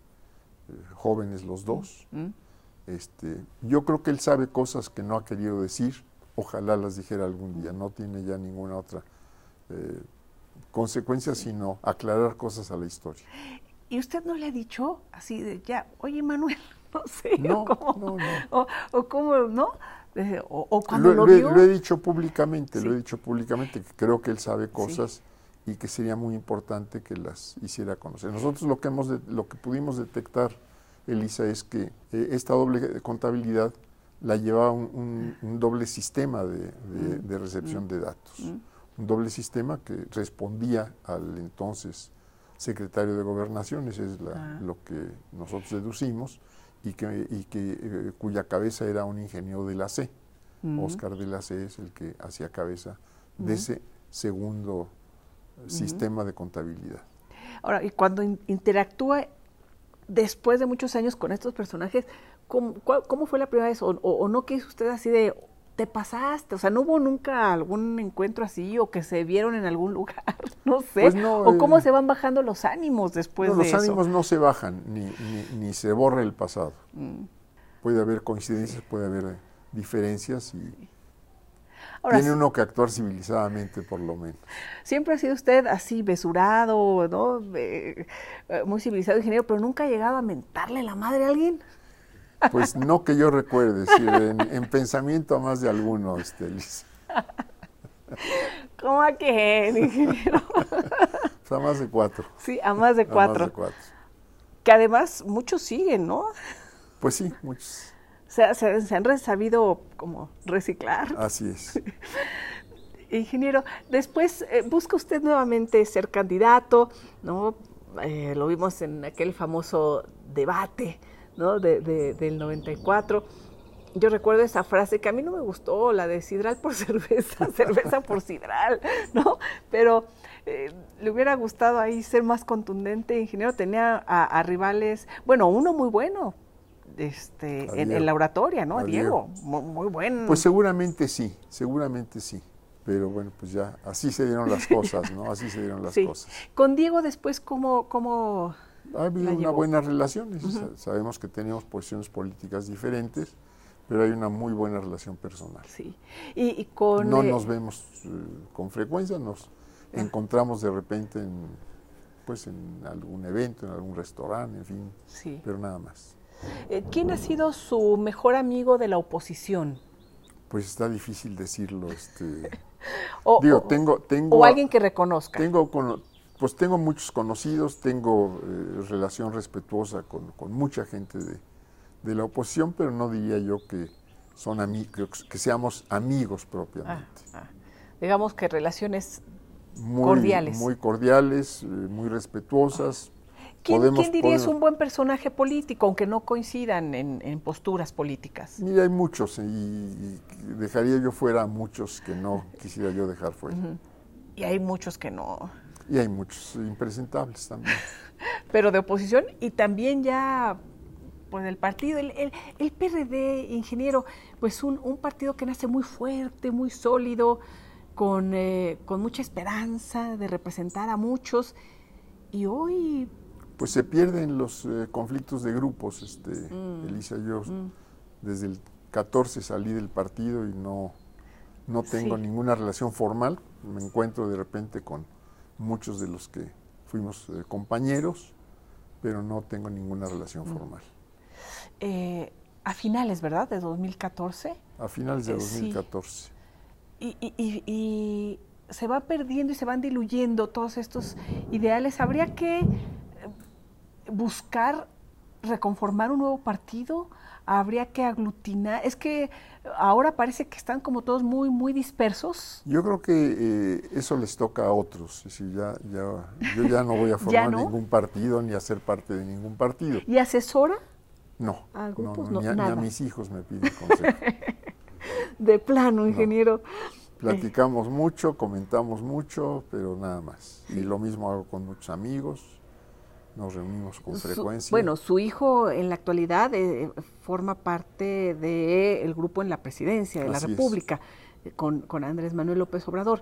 jóvenes los dos. Este, yo creo que él sabe cosas que no ha querido decir, ojalá las dijera algún día, no tiene ya ninguna otra eh, consecuencia sino aclarar cosas a la historia. ¿Y usted no le ha dicho así de ya, oye Manuel, no sé, no, cómo, no, O, cómo, ¿no? O, cuando lo, vio. Lo, he dicho públicamente, lo he dicho públicamente, que creo que él sabe cosas y que sería muy importante que las hiciera conocer. Nosotros lo que, hemos lo que pudimos detectar Elisa, es que eh, esta doble contabilidad la llevaba un, doble sistema de, mm. recepción mm. de datos. Mm. Un doble sistema que respondía al entonces secretario de Gobernación, eso es ah. lo que nosotros deducimos, y, que, y que eh, cuya cabeza era un ingeniero de la C. Oscar de la C es el que hacía cabeza de ese segundo sistema de contabilidad. Ahora, y cuando interactúa después de muchos años con estos personajes, ¿cómo, cómo fue la primera vez? O, no que usted así de, te pasaste? O sea, ¿no hubo nunca algún encuentro así o que se vieron en algún lugar? No sé. Pues ¿O cómo eh, se van bajando los ánimos después de eso? Los ánimos no se bajan, ni, ni, se borra el pasado. Mm. Puede haber coincidencias, puede haber diferencias y tiene uno que actuar civilizadamente, por lo menos. Siempre ha sido usted así, besurado, ¿no? Eh, muy civilizado, ingeniero, pero nunca ha llegado a mentarle la madre a alguien. Pues no que yo recuerde, en, pensamiento a más de alguno, este, ¿Cómo a qué, ingeniero? Pues a más de cuatro. Sí, a más de cuatro. A más de cuatro. Que además muchos siguen, ¿no? Pues sí, muchos se, se, han sabido como reciclar. Así es. Ingeniero, después eh, busca usted nuevamente ser candidato, ¿no? Eh, lo vimos en aquel famoso debate, ¿no? De, del 94. Yo recuerdo esa frase que a mí no me gustó, la de sidral por cerveza, cerveza por sidral, ¿no? Pero eh, le hubiera gustado ahí ser más contundente, ingeniero. Tenía a rivales, bueno, uno muy bueno, este, en, la oratoria, ¿no? A Diego, Muy, bueno. Pues seguramente sí, seguramente sí. Pero bueno, pues ya así se dieron las cosas, ¿no? Así se dieron las cosas. Con Diego después, ¿cómo...? cómo ha habido una buena relación. Sabemos que tenemos posiciones políticas diferentes, pero hay una muy buena relación personal. Sí. Y, con... No eh, nos vemos eh, con frecuencia, nos ah. encontramos de repente en, pues en algún evento, en algún restaurante, en fin, sí. pero nada más. Eh, ¿Quién ha sido su mejor amigo de la oposición? Pues está difícil decirlo. Este, o, digo, tengo, tengo, o alguien que reconozca. Tengo, pues tengo muchos conocidos, tengo eh, relación respetuosa con, mucha gente de, la oposición, pero no diría yo que son amigos, que seamos amigos propiamente. Ah, ah. Digamos que relaciones cordiales. Muy cordiales, eh, muy respetuosas, ¿Quién, diría es un buen personaje político, aunque no coincidan en, posturas políticas? Mira, hay muchos y, dejaría yo fuera a muchos que no quisiera yo dejar fuera. Y hay muchos que no. Y hay muchos impresentables también. Pero de oposición y también ya pues el partido, el, el, PRD, ingeniero, pues un, un, partido que nace muy fuerte, muy sólido, con, eh, con mucha esperanza de representar a muchos. Y hoy pues se pierden los eh, conflictos de grupos, este, mm. Elisa. Yo mm. desde el 14 salí del partido y no, no tengo ninguna relación formal, me encuentro de repente con muchos de los que fuimos eh, compañeros, pero no tengo ninguna relación mm. formal. Eh, a finales, ¿verdad? De 2014. A finales de 2014. Eh, y, se va perdiendo y se van diluyendo todos estos ideales. ¿Habría que buscar reconformar un nuevo partido? habría que aglutinar. Es que ahora parece que están como todos muy, muy dispersos. Yo creo que eh, eso les toca a otros. ya, ya, yo ya no voy a formar ningún partido ni a ser parte de ningún partido. ¿Y asesora? No, ni, a, mis hijos me piden consejo. de plano, ingeniero. Platicamos mucho, comentamos mucho, pero nada más. Y lo mismo hago con muchos amigos nos reunimos con frecuencia. Bueno, su hijo en la actualidad eh, forma parte del grupo en la presidencia de la República, eh, con, con, Andrés Manuel López Obrador.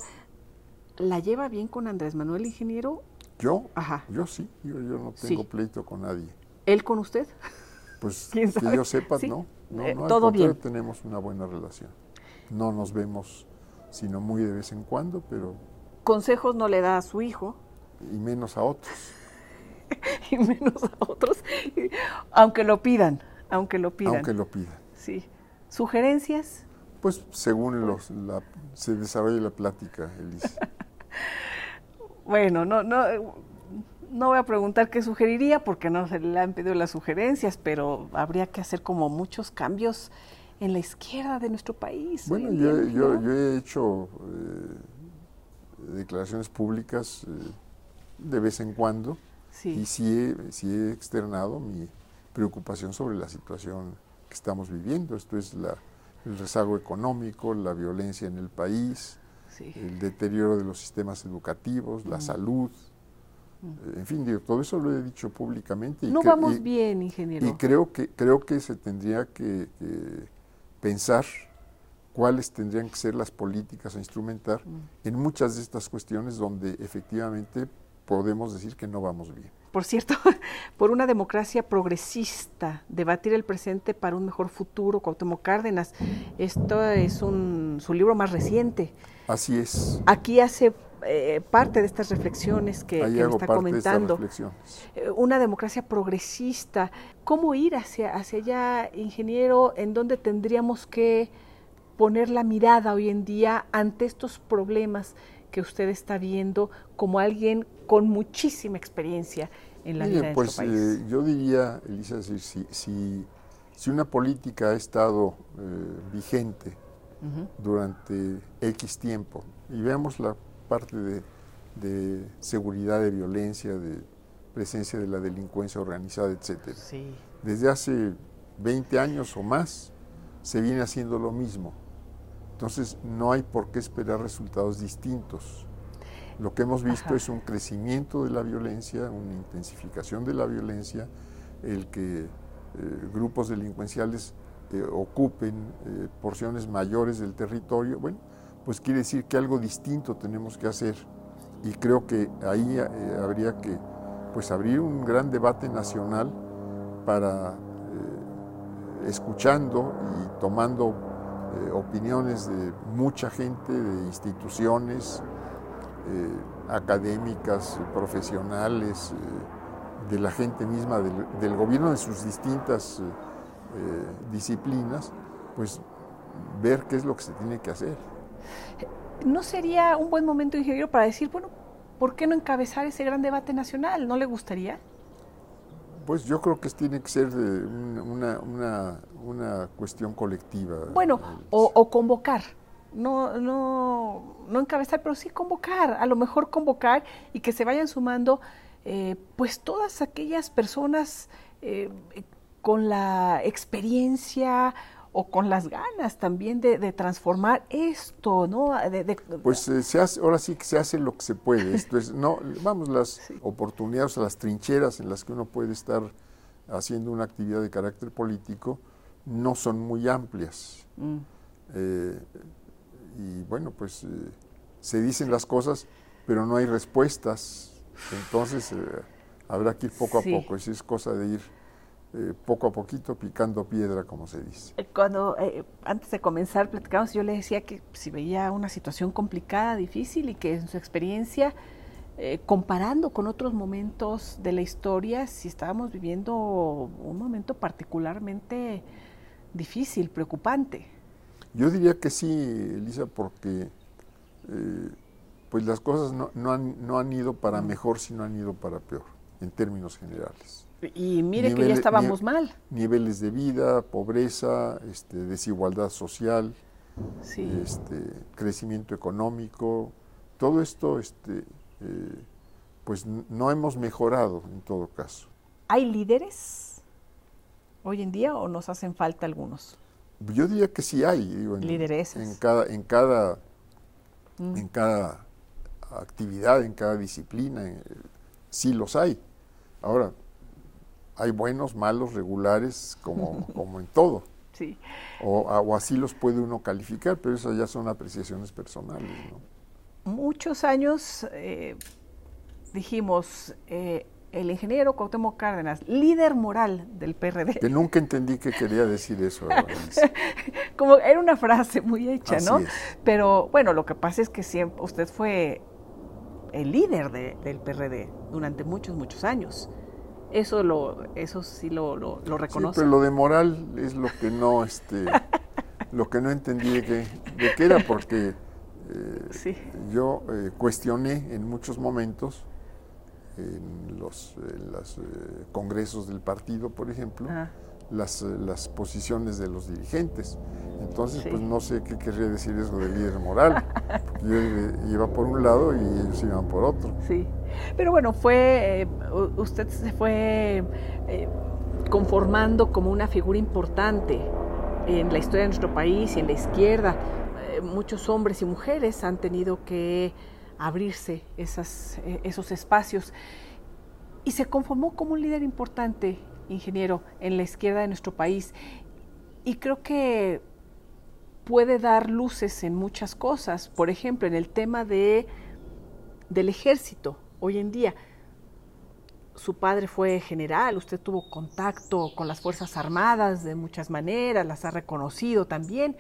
¿La lleva bien con Andrés Manuel, ingeniero? ¿Yo? Ajá. Yo sí, yo, no tengo pleito con nadie. ¿Él con usted? Pues que yo sepa, no. No, eh, todo bien. Tenemos una buena relación. No nos vemos sino muy de vez en cuando, pero... ¿Consejos no le da a su hijo? Y menos a otros. y menos a otros, aunque lo pidan, aunque lo pidan. Aunque lo pidan. Sí. ¿Sugerencias? Pues según los, la, se desarrolle la plática, Elisa. bueno, no, no, no voy a preguntar qué sugeriría porque no se le han pedido las sugerencias, pero habría que hacer como muchos cambios en la izquierda de nuestro país. Bueno, yo, yo, he hecho eh, declaraciones públicas eh, de vez en cuando y sí he, externado mi preocupación sobre la situación que estamos viviendo. Esto es la, el rezago económico, la violencia en el país, el deterioro de los sistemas educativos, la salud. En fin, todo eso lo he dicho públicamente. Y no vamos bien, ingeniero. Y creo que, creo que se tendría que, pensar cuáles tendrían que ser las políticas a instrumentar en muchas de estas cuestiones donde efectivamente podemos decir que no vamos bien. Por cierto, por una democracia progresista, debatir el presente para un mejor futuro, Cuauhtémoc Cárdenas. Esto es un, su libro más reciente. Así es. Aquí hace eh, parte de estas reflexiones que, que está comentando. Eh, una democracia progresista. ¿Cómo ir hacia, hacia allá, ingeniero? ¿En dónde tendríamos que poner la mirada hoy en día ante estos problemas que usted está viendo como alguien con muchísima experiencia en la vida de pues, país? Eh, yo diría, Elisa, si, si, si, una política ha estado eh, vigente durante X tiempo, y veamos la parte de, de, seguridad, de violencia, de presencia de la delincuencia organizada, etcétera. Desde hace 20 años o más se viene haciendo lo mismo. Entonces no hay por qué esperar resultados distintos. Lo que hemos visto es un crecimiento de la violencia, una intensificación de la violencia, el que eh, grupos delincuenciales eh, ocupen eh, porciones mayores del territorio, bueno, pues quiere decir que algo distinto tenemos que hacer. Y creo que ahí habría que pues abrir un gran debate nacional para escuchando y tomando opiniones de mucha gente, de instituciones, eh, académicas, profesionales, eh, de la gente misma, del, gobierno de sus distintas eh, disciplinas, pues ver qué es lo que se tiene que hacer. ¿No sería un buen momento, ingeniero, para decir, bueno, ¿por qué no encabezar ese gran debate nacional? ¿No le gustaría? Pues yo creo que tiene que ser una, una, cuestión colectiva. Bueno, o convocar no, no, no encabezar, pero sí convocar, a lo mejor convocar y que se vayan sumando eh, pues todas aquellas personas eh, con la experiencia o con las ganas también de, transformar esto, ¿no? pues eh, se hace, ahora sí que se hace lo que se puede. Esto es, no, vamos, las oportunidades, las trincheras en las que uno puede estar haciendo una actividad de carácter político no son muy amplias. Mm y bueno, pues eh, se dicen las cosas, pero no hay respuestas. Entonces eh, habrá que ir poco a poco, es cosa de ir eh, poco a poquito picando piedra, como se dice. Eh, cuando antes de comenzar platicamos, yo le decía que si veía una situación complicada, difícil y que en su experiencia, comparando con otros momentos de la historia, si estábamos viviendo un momento particularmente difícil, preocupante. Yo diría que sí, Elisa, porque pues las cosas no, no, han, no han ido para mejor, sino han ido para peor, en términos generales. Y mire que ya estábamos mal. Niveles de vida, pobreza, este, desigualdad social, este, crecimiento económico, todo esto, este, eh, pues no hemos mejorado en todo caso. ¿Hay líderes hoy en día o nos hacen falta algunos? Yo diría que sí hay. Digo, en, cada, en cada, mm. en cada actividad, en cada disciplina, eh, sí los hay. Ahora, hay buenos, malos, regulares, como, como en todo. Sí. O, así los puede uno calificar, pero esas ya son apreciaciones personales. Muchos años eh, dijimos, eh, el ingeniero Cuauhtémoc Cárdenas, líder moral del PRD. Que nunca entendí que quería decir eso. Como era una frase muy hecha, ¿no? Pero bueno, lo que pasa es que siempre usted fue el líder del PRD durante muchos, muchos años. Eso lo, eso sí lo, lo, reconoce. Sí, pero lo de moral es lo que no, este, lo que no entendí de qué, de qué era, porque eh, yo eh, cuestioné en muchos momentos, en los, eh, congresos del partido, por ejemplo, las, las posiciones de los dirigentes. Entonces, pues no sé qué querría decir eso de líder moral. yo iba por un lado y ellos iban por otro. Sí. Pero bueno, fue, eh, usted se fue eh, conformando como una figura importante en la historia de nuestro país y en la izquierda. Eh, muchos hombres y mujeres han tenido que abrirse esos espacios y se conformó como un líder importante, ingeniero, en la izquierda de nuestro país. Y creo que puede dar luces en muchas cosas, por ejemplo, en el tema de, del ejército hoy en día. Su padre fue general, usted tuvo contacto con las Fuerzas Armadas de muchas maneras, las ha reconocido también,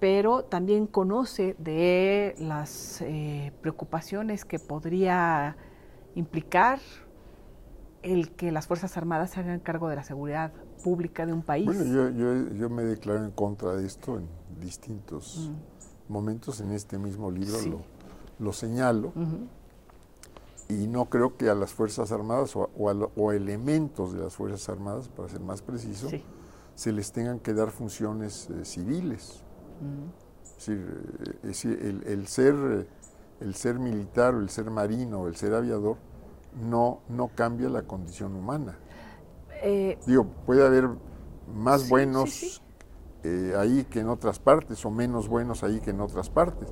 pero también conoce de las eh, preocupaciones que podría implicar el que las Fuerzas Armadas se hagan cargo de la seguridad pública de un país. Bueno, yo, yo, me declaro en contra de esto en distintos mm. momentos, en este mismo libro lo, lo, señalo, y no creo que a las Fuerzas Armadas o, o, elementos de las Fuerzas Armadas, para ser más preciso, se les tengan que dar funciones eh, civiles. Mm. Es decir, eh, el, el, ser, el ser militar o el ser marino o el ser aviador no, no cambia la condición humana. Eh, Digo, puede haber más buenos eh, ahí que en otras partes o menos buenos ahí que en otras partes,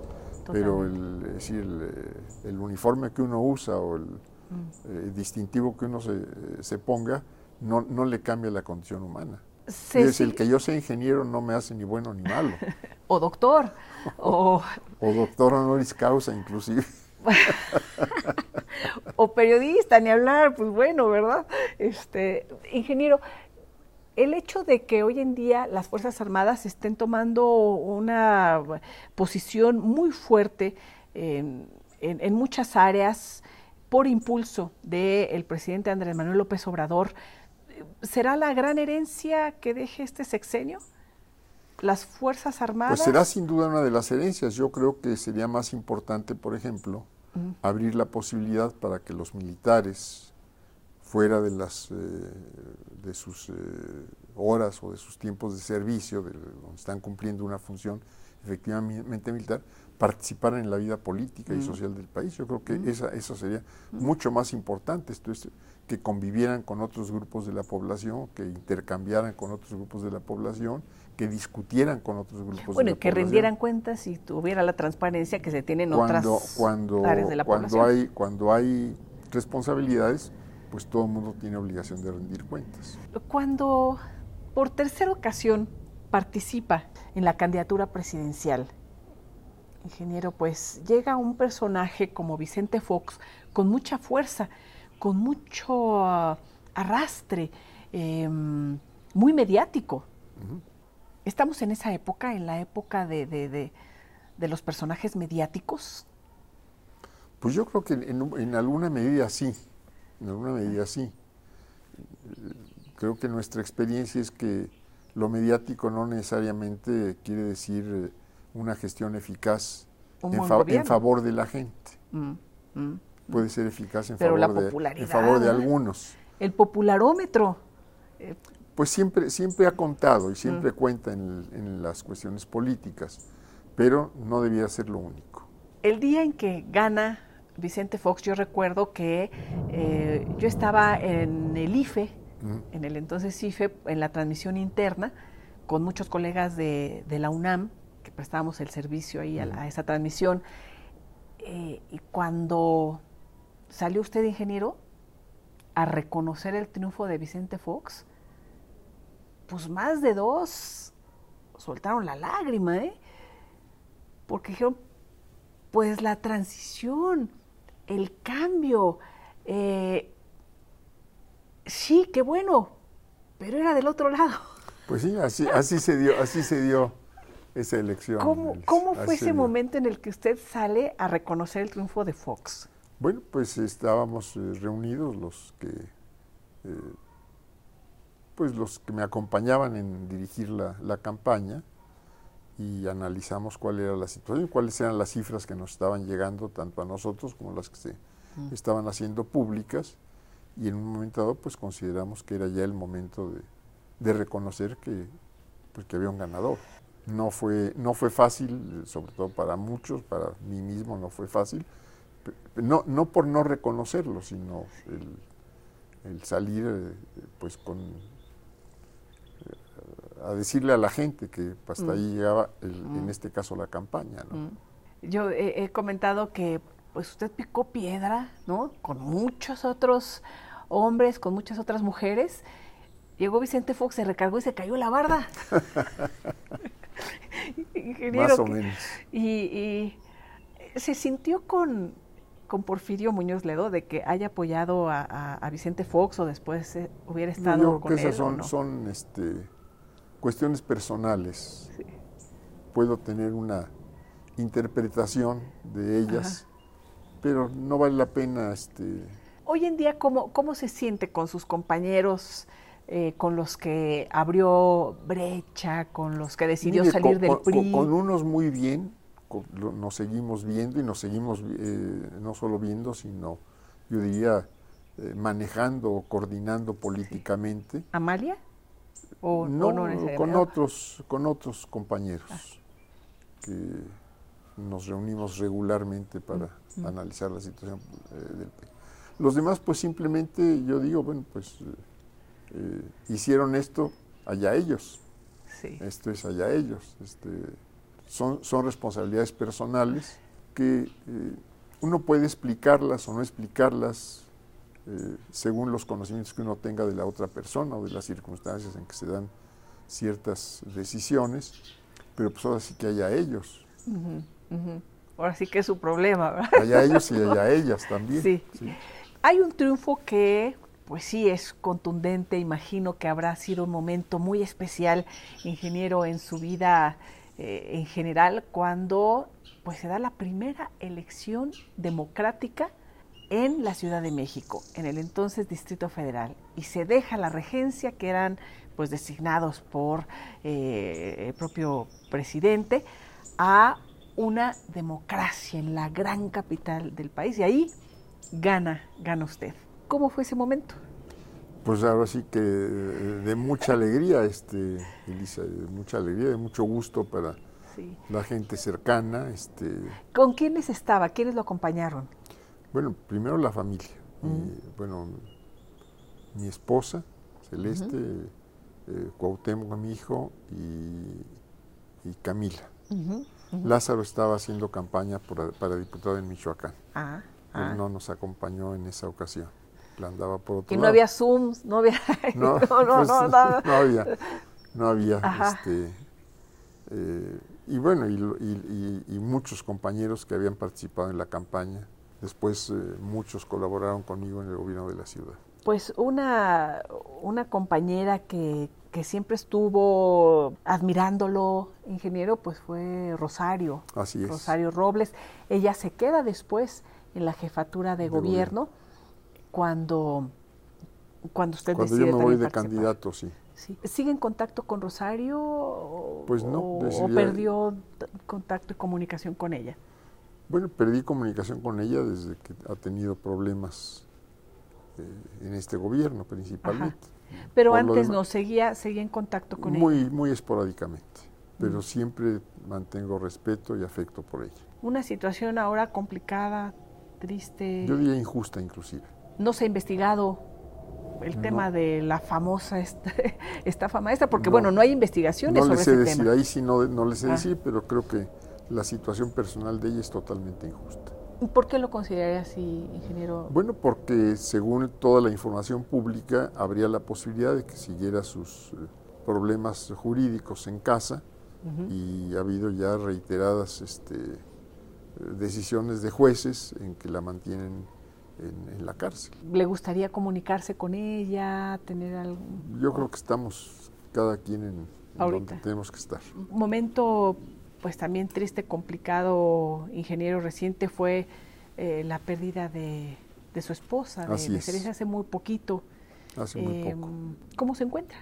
pero el, decir, eh, el, uniforme que uno usa o el, mm. distintivo que uno se, se ponga no, no, le cambia la condición humana. es el que yo sea ingeniero no me hace ni bueno ni malo. o doctor. o, o doctor honoris causa inclusive. o periodista, ni hablar, pues bueno, ¿verdad? Este, ingeniero, el hecho de que hoy en día las Fuerzas Armadas estén tomando una posición muy fuerte en, muchas áreas por impulso del presidente Andrés Manuel López Obrador, ¿será la gran herencia que deje este sexenio? Las Fuerzas Armadas. Pues será sin duda una de las herencias. Yo creo que sería más importante, por ejemplo, abrir la posibilidad para que los militares, fuera de, las, eh, de sus eh, horas o de sus tiempos de servicio, de, donde están cumpliendo una función efectivamente militar, participaran en la vida política y social del país. Yo creo que esa, eso sería mucho más importante, esto es, que convivieran con otros grupos de la población, que intercambiaran con otros grupos de la población que discutieran con otros grupos bueno, de la que rindieran cuentas y tuviera la transparencia que se tiene en otras cuando, áreas de la cuando población. Hay, cuando hay responsabilidades, pues todo el mundo tiene obligación de rendir cuentas. Cuando por tercera ocasión participa en la candidatura presidencial, ingeniero, pues llega un personaje como Vicente Fox con mucha fuerza, con mucho ah, arrastre, em, muy mediático. ¿Estamos en esa época, en la época de, de, los personajes mediáticos? Pues yo creo que en, alguna medida sí, en alguna medida sí. Creo que nuestra experiencia es que lo mediático no necesariamente quiere decir eh, una gestión eficaz en, favor de la gente. Mm, mm, Puede mm. ser eficaz en, favor, de, en favor de algunos. El popularómetro. Eh, pues siempre, siempre ha contado y siempre cuenta en, las cuestiones políticas, pero no debía ser lo único. El día en que gana Vicente Fox, yo recuerdo que eh, yo estaba en el IFE, en el entonces IFE, en la transmisión interna, con muchos colegas de, la UNAM, que prestábamos el servicio ahí a, esa transmisión. Eh, y cuando salió usted, ingeniero, a reconocer el triunfo de Vicente Fox, pues más de dos soltaron la lágrima, ¿eh? Porque dijeron, pues la transición, el cambio, eh, sí, qué bueno, pero era del otro lado. Pues sí, así, así se dio, así se dio esa elección. ¿Cómo, fue ese momento en el que usted sale a reconocer el triunfo de Fox? Bueno, pues estábamos eh, reunidos los que eh, pues los que me acompañaban en dirigir la, campaña y analizamos cuál era la situación, cuáles eran las cifras que nos estaban llegando tanto a nosotros como las que se mm. estaban haciendo públicas y en un momento dado pues consideramos que era ya el momento de, reconocer que, pues, que había un ganador. No fue, no fue fácil, sobre todo para muchos, para mí mismo no fue fácil, no, no por no reconocerlo, sino el, el salir eh, pues con a decirle a la gente que hasta ahí mm. llegaba, en mm. este caso, la campaña. ¿no? Mm. Yo he, comentado que pues usted picó piedra, ¿no? Con muchos otros hombres, con muchas otras mujeres. Llegó Vicente Fox, se recargó y se cayó la barda. Más o menos. Y, se sintió con, con Porfirio Muñoz Ledo de que haya apoyado a, Vicente Fox o después eh, hubiera estado con él. son, son este, cuestiones personales. Puedo tener una interpretación de ellas, pero no vale la pena. Este... Hoy en día, ¿cómo, cómo se siente con sus compañeros? Eh, con los que abrió brecha, con los que decidió salir del PRI. Con, unos muy bien, nos seguimos viendo y nos seguimos eh, no solo viendo, sino yo diría eh, manejando, coordinando políticamente. ¿Amalia? No, con otros, con otros compañeros ah. que nos reunimos regularmente para mm, analizar la situación eh, del país. Los demás, pues simplemente yo digo, bueno, pues eh, eh, hicieron esto, allá ellos. Esto es allá ellos. Este, son, son responsabilidades personales que uno puede explicarlas o no explicarlas eh, según los conocimientos que uno tenga de la otra persona o de las circunstancias en que se dan ciertas decisiones, pero pues ahora sí que haya ellos. Ahora sí que es su problema, ¿verdad? Haya ellos y haya ellas también. Sí. Hay un triunfo que, pues sí, es contundente. Imagino que habrá sido un momento muy especial, ingeniero, en su vida eh, en general, cuando pues se da la primera elección democrática en la Ciudad de México, en el entonces Distrito Federal, y se deja la regencia que eran pues designados por eh, el propio presidente a una democracia en la gran capital del país y ahí gana, gana usted. ¿Cómo fue ese momento? Pues ahora sí que de mucha alegría, este, Elisa, de mucha alegría, de mucho gusto para la gente cercana. Este. ¿Con quiénes estaba? ¿Quiénes lo acompañaron? Bueno, primero la familia. bueno, mi esposa, Celeste, eh, Cuauhtémoc, mi hijo, y, Camila. Lázaro estaba haciendo campaña para diputado en Michoacán. Ah, Él ah. no nos acompañó en esa ocasión. La andaba por otro y no había Zooms, no había... No, no, no, pues, no, había. No había. Este, eh, y bueno, y, muchos compañeros que habían participado en la campaña Después eh, muchos colaboraron conmigo en el gobierno de la ciudad. Pues una, una compañera que, que siempre estuvo admirándolo, ingeniero, pues fue Rosario. Así es. Rosario Robles. Ella se queda después en la jefatura de, gobierno, cuando, cuando usted cuando yo me voy de candidato, sí. sí. ¿Sigue en contacto con Rosario? Pues no. O, perdió contacto y comunicación con ella? Bueno, perdí comunicación con ella desde que ha tenido problemas eh, en este gobierno principalmente. Pero antes no, seguía, seguía en contacto con muy, ella. Muy esporádicamente, pero mm. siempre mantengo respeto y afecto por ella. Una situación ahora complicada, triste. Yo diría injusta inclusive. No se ha investigado el tema de la famosa estafa maestra, porque bueno, no hay investigaciones no sobre les sé ese decir, tema. Ahí sí no, no les sé Ah. decir, pero creo que la situación personal de ella es totalmente injusta. ¿Por qué lo consideraría así, ingeniero? Bueno, porque según toda la información pública habría la posibilidad de que siguiera sus eh, problemas jurídicos en casa y ha habido ya reiteradas este, decisiones de jueces en que la mantienen en, en la cárcel. ¿Le gustaría comunicarse con ella, tener algún Yo creo que estamos cada quien en, en donde tenemos que estar. momento pues también triste, complicado, ingeniero reciente fue eh, la pérdida de, de su esposa, de, Así de es. Teresa, hace muy poquito. Hace muy Eh, poco. ¿Cómo se encuentra?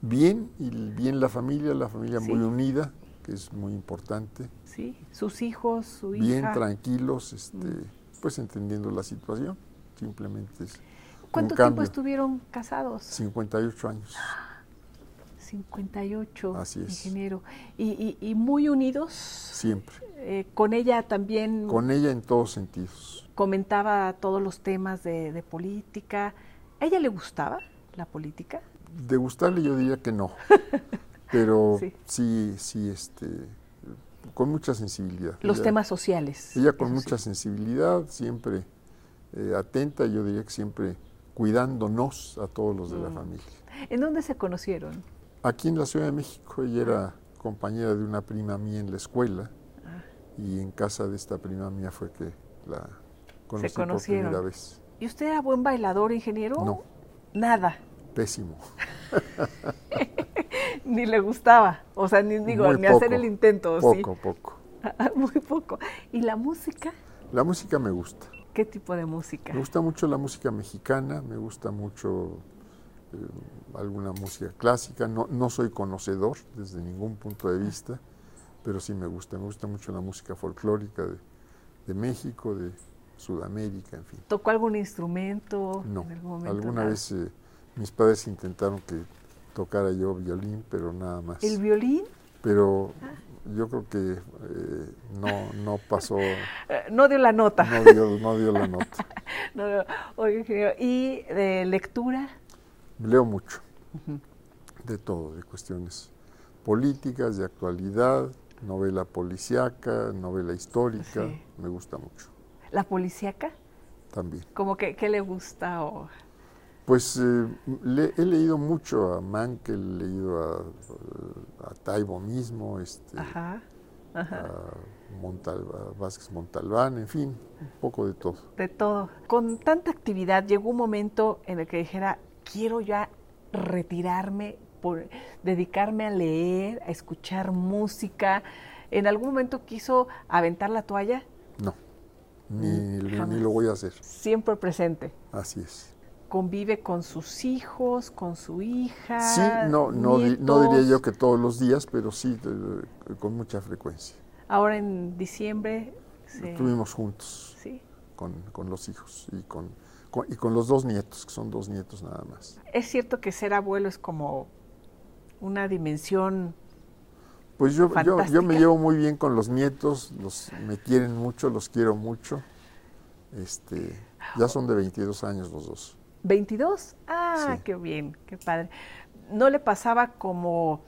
Bien, y bien la familia, la familia Sí. muy unida, que es muy importante. ¿Sí? ¿Sus hijos, su Bien hija? tranquilos, este, pues entendiendo la situación. Simplemente es ¿Cuánto tiempo estuvieron casados? 58 años. 58, Así es. ingeniero. ¿Y, y- y muy unidos? Siempre. Eh, con ella también Con ella en todos sentidos. comentaba todos los temas de, de política. ¿A ella le gustaba la política? De gustarle yo diría que no. Pero Sí. sí, sí, este, con mucha sensibilidad. Los Ella- temas sociales. Ella con sí. mucha sensibilidad, siempre eh, atenta, yo diría que siempre cuidándonos a todos los de la Mm. familia. ¿En dónde se conocieron? Aquí en la Ciudad de México, ella era compañera de una prima mía en la escuela Ah. y en casa de esta prima mía fue que la conocí por conocieron. primera vez. ¿Y usted era buen bailador, ingeniero? No. Nada. Pésimo. Ni le gustaba. O sea, ni digo, Muy ni hacer poco, el intento, Poco, poco. ¿sí? Muy poco. ¿Y la música? La música me gusta. ¿Qué tipo de música? Me gusta mucho la música mexicana, me gusta mucho eh, alguna música clásica. No, no soy conocedor desde ningún punto de vista, pero sí me gusta. Me gusta mucho la música folclórica de, de México, de Sudamérica, en fin. ¿Tocó algún instrumento No, en algún momento? alguna Nada. vez eh, mis padres intentaron que tocara yo violín, pero nada más. ¿El violín? Pero yo creo que eh, no, no pasó, Eh, no dio la nota. no dio, no dio la nota. No Oye, ingeniero, ¿y de lectura? Leo mucho, de todo, de cuestiones políticas, de actualidad, novela policíaca, novela histórica, Sí. me gusta mucho ¿La policíaca? también. ¿Cómo que qué le gusta? O... Pues eh, le- he leído mucho a Mankel, he leído a, a Taibo mismo, este, Ajá, ajá. a, Montal- a Vázquez Montalbán, en fin, un poco de todo. De todo. Con tanta actividad llegó un momento en el que dijera, quiero ya retirarme, por, dedicarme a leer, a escuchar música. ¿En algún momento quiso aventar la toalla? No, ni, ni- jamás. ni lo voy a hacer, Siempre presente. así es. Convive con sus hijos, con su hija. Sí, no, no, di- no diría yo que todos los días, pero sí eh, con mucha frecuencia. Ahora en diciembre. se- Estuvimos juntos sí. con, con los hijos y con, con- y con los dos nietos, que son dos nietos nada más. Es cierto que ser abuelo es como una dimensión. Pues yo, yo, me llevo muy bien con los nietos, los, me quieren mucho, los quiero mucho. Este, ya son de 22 años los dos. ¿22? Ah, Sí. qué bien, qué padre. ¿No le pasaba como,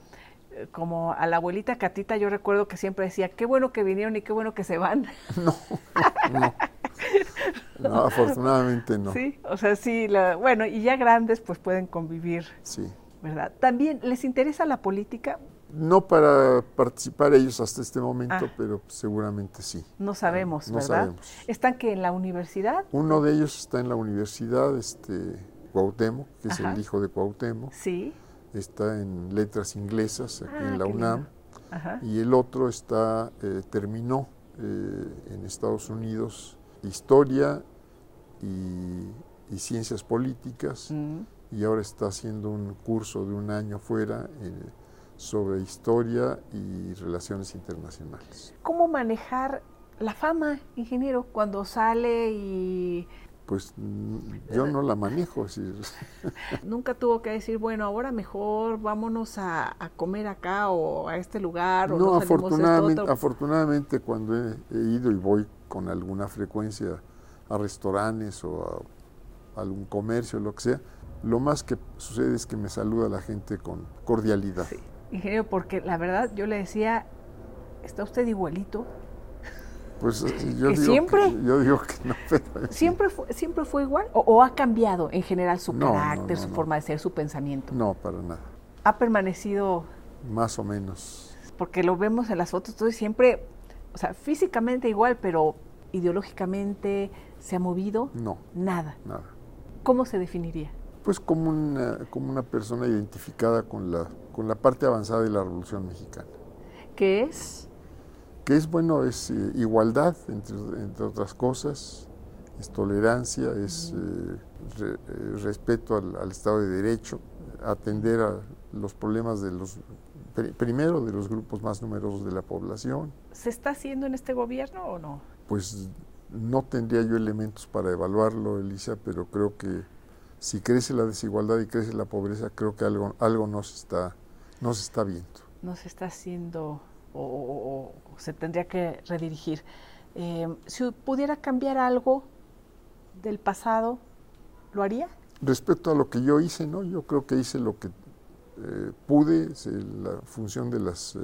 eh, como a la abuelita Catita? Yo recuerdo que siempre decía, qué bueno que vinieron y qué bueno que se van. No, no. No, afortunadamente no. Sí, o sea, sí, la- bueno, y ya grandes pues pueden convivir, Sí. ¿verdad? También, ¿les interesa la política? No para participar ellos hasta este momento, Ah. pero seguramente sí. No sabemos, No ¿verdad? sabemos. ¿Están que en la universidad? Uno de ellos está en la universidad, este, Cuauhtémoc, que es el hijo de Cuauhtémoc. Sí. Está en letras inglesas aquí en ah, la UNAM. Y el otro está, eh, terminó eh, en Estados Unidos historia y, ciencias políticas y ahora está haciendo un curso de un año fuera sobre historia y relaciones internacionales. ¿Cómo manejar la fama, ingeniero, cuando sale y pues yo no la manejo. Nunca tuvo que decir, bueno, ahora mejor vámonos a, comer acá o a este lugar. O no, afortunadamente, afortunadamente cuando he, ido y voy con alguna frecuencia a restaurantes o a algún comercio, lo que sea, lo más que sucede es que me saluda la gente con cordialidad. Sí, ingeniero, porque la verdad yo le decía, está usted igualito pues yo, digo siempre, que, yo digo que no. ¿Siempre fue, ¿Siempre fue igual? ¿O, ha cambiado en general su carácter, su forma de ser, su pensamiento? No, para nada. ¿Ha permanecido? Más o menos. Porque lo vemos en las fotos, entonces siempre, o sea, físicamente igual, pero ideológicamente se ha movido. No. Nada. Nada. ¿Cómo se definiría? Pues como una, como una persona identificada con la, con la parte avanzada de la Revolución Mexicana. ¿Qué es? Que es bueno, es eh, igualdad, entre, otras cosas, es tolerancia, es eh, eh, respeto al, Estado de Derecho, atender a los problemas de los, primero, de los grupos más numerosos de la población. ¿Se está haciendo en este gobierno o no? Pues no tendría yo elementos para evaluarlo, Elisa, pero creo que si crece la desigualdad y crece la pobreza, creo que algo, algo no, se está, no se está viendo. No se está haciendo o, se tendría que redirigir. Eh, si pudiera cambiar algo del pasado, ¿lo haría? Respecto a lo que yo hice, ¿no? Yo creo que hice lo que eh, pude, la función de las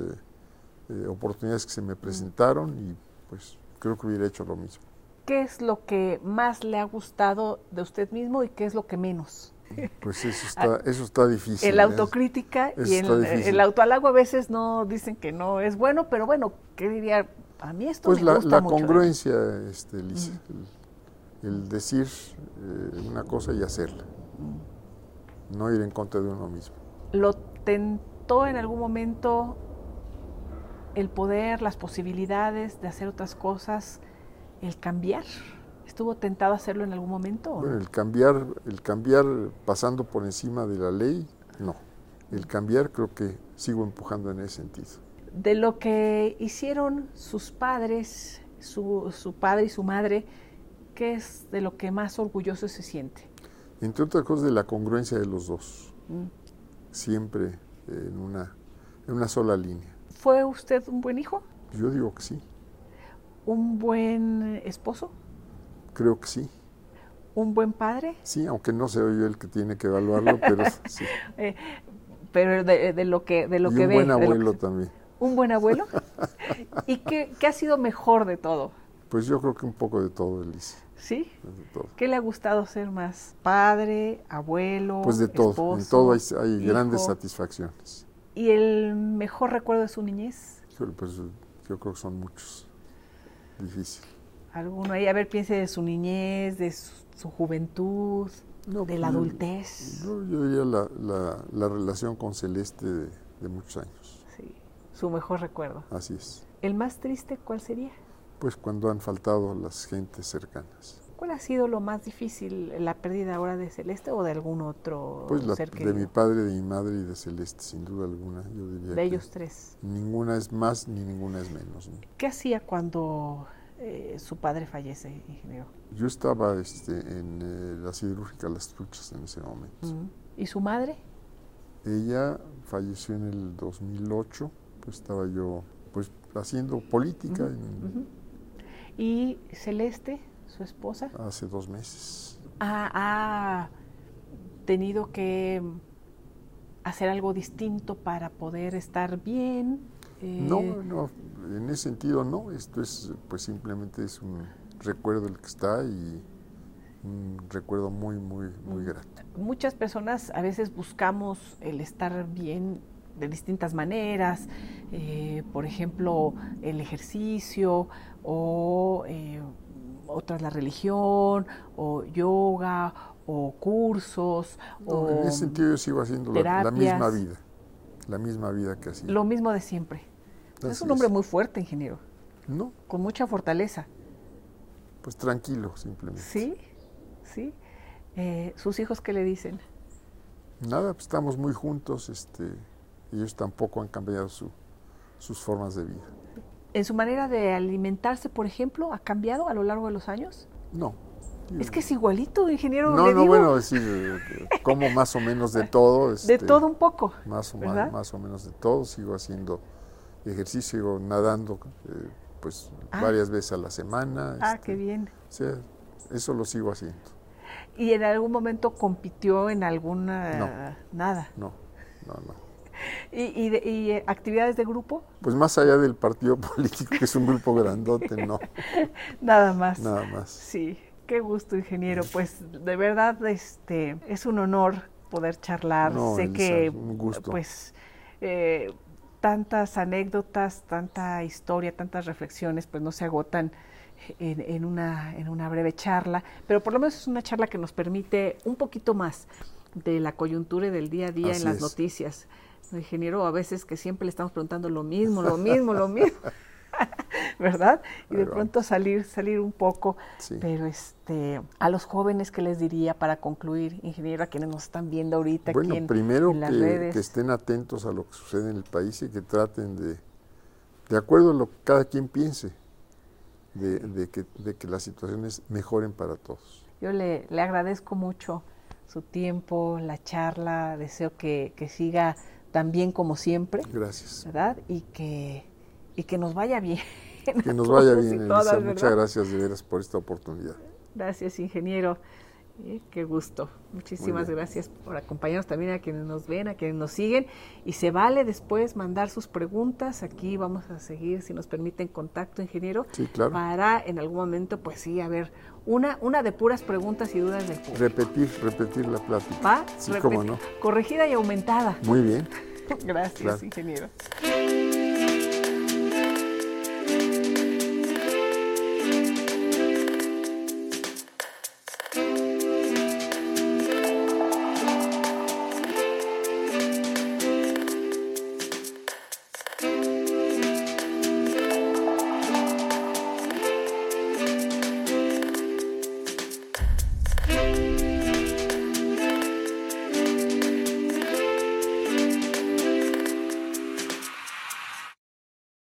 eh, oportunidades que se me presentaron y pues creo que hubiera hecho lo mismo. ¿Qué es lo que más le ha gustado de usted mismo y qué es lo que menos? Pues eso está, eso está difícil. La autocrítica y el, el, autohalago a veces no dicen que no es bueno, pero bueno, ¿qué diría? A mí esto pues me la, la mucho, congruencia, este, el, decir eh, una cosa y hacerla. No ir en contra de uno mismo. ¿Lo tentó en algún momento el poder, las posibilidades de hacer otras cosas, el cambiar? ¿Estuvo tentado a hacerlo en algún momento? Bueno, el cambiar, el cambiar pasando por encima de la ley, no. El cambiar creo que sigo empujando en ese sentido. De lo que hicieron sus padres, su, padre y su madre, ¿qué es de lo que más orgulloso se siente? Entre otras cosas de la congruencia de los dos. Mm. Siempre en una, en una sola línea. ¿Fue usted un buen hijo? Yo digo que sí. ¿Un buen esposo? Creo que sí. ¿Un buen padre? Sí, aunque no soy yo el que tiene que evaluarlo, pero sí. Eh, pero de, lo que, de lo que un buen abuelo también. ¿Un buen abuelo? ¿Y qué, qué, ha sido mejor de todo? Pues yo creo que un poco de todo, Elise. ¿Sí? ¿Qué le ha gustado ser más? ¿Padre, abuelo? Pues de todo. en todo hay, grandes satisfacciones. ¿Y el mejor recuerdo de su niñez? Pues yo creo que son muchos. Difícil alguno ahí, a ver, piense de su niñez, de su, juventud, de la pues, adultez. Yo, diría la, la, relación con Celeste de, muchos años. Sí, su mejor recuerdo. Así es. ¿El más triste cuál sería? Pues cuando han faltado las gentes cercanas. ¿Cuál ha sido lo más difícil, la pérdida ahora de Celeste o de algún otro pues la, De mi padre, de mi madre y de Celeste, sin duda alguna. Yo diría de ellos tres. Ninguna es más ni ninguna es menos. ¿Qué hacía cuando eh, su padre fallece, ingeniero? Yo estaba este, en eh, la siderúrgica Las Truchas en ese momento. ¿Y su madre? Ella falleció en el 2008, pues estaba yo pues haciendo política. ¿Y Celeste, su esposa? Hace dos meses. ha tenido que hacer algo distinto para poder estar bien. No, eh, no, en ese sentido no, esto es pues simplemente es un recuerdo del que está y un recuerdo muy, muy, muy mm. grato. Muchas personas a veces buscamos el estar bien de distintas maneras, eh, por ejemplo, el ejercicio o eh, otras la religión o yoga o cursos o en ese sentido yo sigo haciendo la, misma vida, la misma vida que hacía. Lo mismo de siempre. es un hombre muy fuerte, ingeniero. No. Con mucha fortaleza. Pues tranquilo, simplemente. Sí, sí. Eh, ¿Sus hijos qué le dicen? Nada, pues estamos muy juntos, este, ellos tampoco han cambiado su, sus formas de vida. ¿En su manera de alimentarse, por ejemplo, ha cambiado a lo largo de los años? No. Es que es igualito, ingeniero. No, no, bueno, decir, eh, como más o menos de todo. de este, todo un poco. Más o, más, o menos de todo. Sigo haciendo ejercicio, sigo nadando eh, pues ah. varias veces a la semana. Ah, qué este, bien. O sea, eso lo sigo haciendo. ¿Y en algún momento compitió en alguna... Nada. No, no, no. ¿Y, eh, actividades de grupo? Pues más allá del partido político, que es un grupo grandote, no. Nada más. Nada más. Sí, qué gusto, ingeniero. Pues de verdad este es un honor poder charlar. sé que pues eh, tantas anécdotas, tanta historia, tantas reflexiones, pues no se agotan en, una, en una breve charla, pero por lo menos es una charla que nos permite un poquito más de la coyuntura y del día a día en las noticias ingeniero a veces que siempre le estamos preguntando lo mismo, lo mismo, lo mismo. ¿Verdad? Y de pronto salir, salir un poco. Pero este, a los jóvenes, ¿qué les diría para concluir, ingeniero, a quienes nos están viendo ahorita bueno, aquí en, primero las que, redes? que estén atentos a lo que sucede en el país y que traten de, de acuerdo a lo que cada quien piense, de, que, de que las situaciones mejoren para todos. Yo le, le agradezco mucho su tiempo, la charla, deseo que, que siga también como siempre. Gracias. ¿Verdad? Y que, y que nos vaya bien. Que nos vaya bien, Elisa. Muchas gracias de veras por esta oportunidad. Gracias, ingeniero. Eh, qué gusto. Muchísimas gracias por acompañarnos también a quienes nos ven, a quienes nos siguen. Y se vale después mandar sus preguntas. Aquí vamos a seguir, si nos permiten, contacto, ingeniero. Sí, claro. Para en algún momento, pues sí, a ver, una, una de puras preguntas y dudas del público. Repetir, repetir la plática. ¿Va? Sí, cómo no. Corregida y aumentada. Muy bien. Gracias, ingeniero.